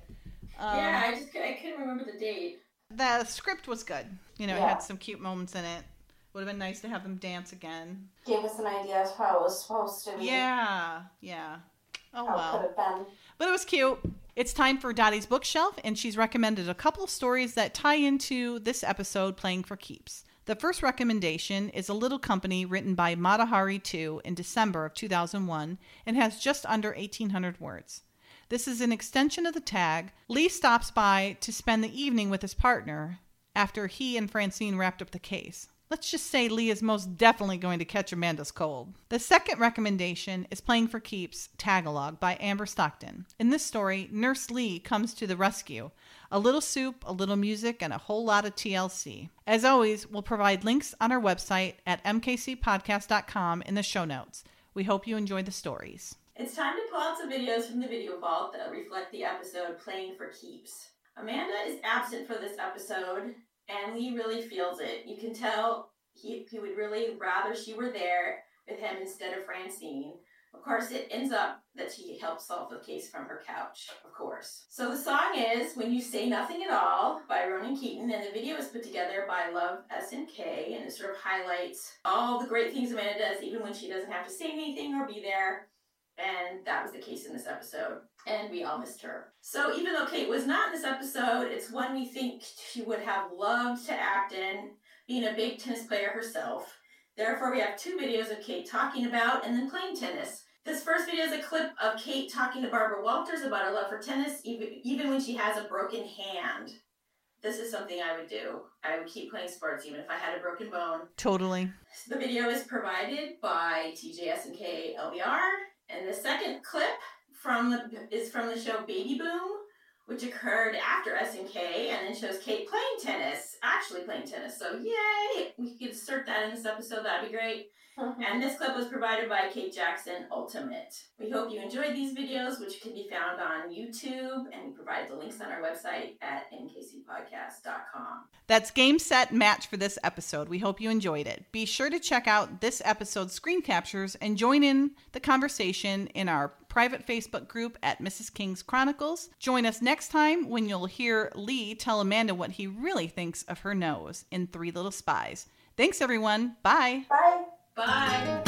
Um, yeah, I just I couldn't remember the date. the script was good. You know, it had some cute moments in it. Would have been nice to have them dance again. Gave us an idea of how it was supposed to be. Yeah, yeah. Oh How well. could have been. But it was cute. It's time for Dottie's bookshelf, and she's recommended a couple of stories that tie into this episode playing for keeps. The first recommendation is A Little Company written by Matahari II in December of 2001 and has just under 1,800 words. This is an extension of the tag. Lee stops by to spend the evening with his partner after he and Francine wrapped up the case. Let's just say Lee is most definitely going to catch Amanda's cold. The second recommendation is Playing for Keeps Tagalog by Amber Stockton. In this story, Nurse Lee comes to the rescue. A little soup, a little music, and a whole lot of TLC. As always, we'll provide links on our website at mkcpodcast.com in the show notes. We hope you enjoy the stories. It's time to pull out some videos from the video vault that reflect the episode Playing for Keeps. Amanda is absent for this episode, and Lee really feels it. You can tell he, he would really rather she were there with him instead of Francine. Of course, it ends up that she helps solve the case from her couch, of course. So the song is When You Say Nothing at All by Ronan Keating, and the video is put together by Love SMK, and it sort of highlights all the great things Amanda does, even when she doesn't have to say anything or be there. And that was the case in this episode. And we all missed her. So even though Kate was not in this episode, it's one we think she would have loved to act in, being a big tennis player herself. Therefore, we have two videos of Kate talking about and then playing tennis. This first video is a clip of Kate talking to Barbara Walters about her love for tennis, even, even when she has a broken hand. This is something I would do. I would keep playing sports even if I had a broken bone. Totally. The video is provided by TJS and K LBR, and the second clip from the is from the show Baby Boom, which occurred after SMK, and then shows Kate playing tennis, actually playing tennis. So yay! We could insert that in this episode. That'd be great. <laughs> And this clip was provided by Kate Jackson Ultimate. We hope you enjoyed these videos, which can be found on YouTube, and we provide the links on our website at mkcpodcast.com. That's game, set, match for this episode. We hope you enjoyed it. Be sure to check out this episode's screen captures and join in the conversation in our private Facebook group at Mrs. King's Chronicles. Join us next time when you'll hear Lee tell Amanda what he really thinks of her nose in Three Little Spies. Thanks, everyone. Bye. Bye. Bye!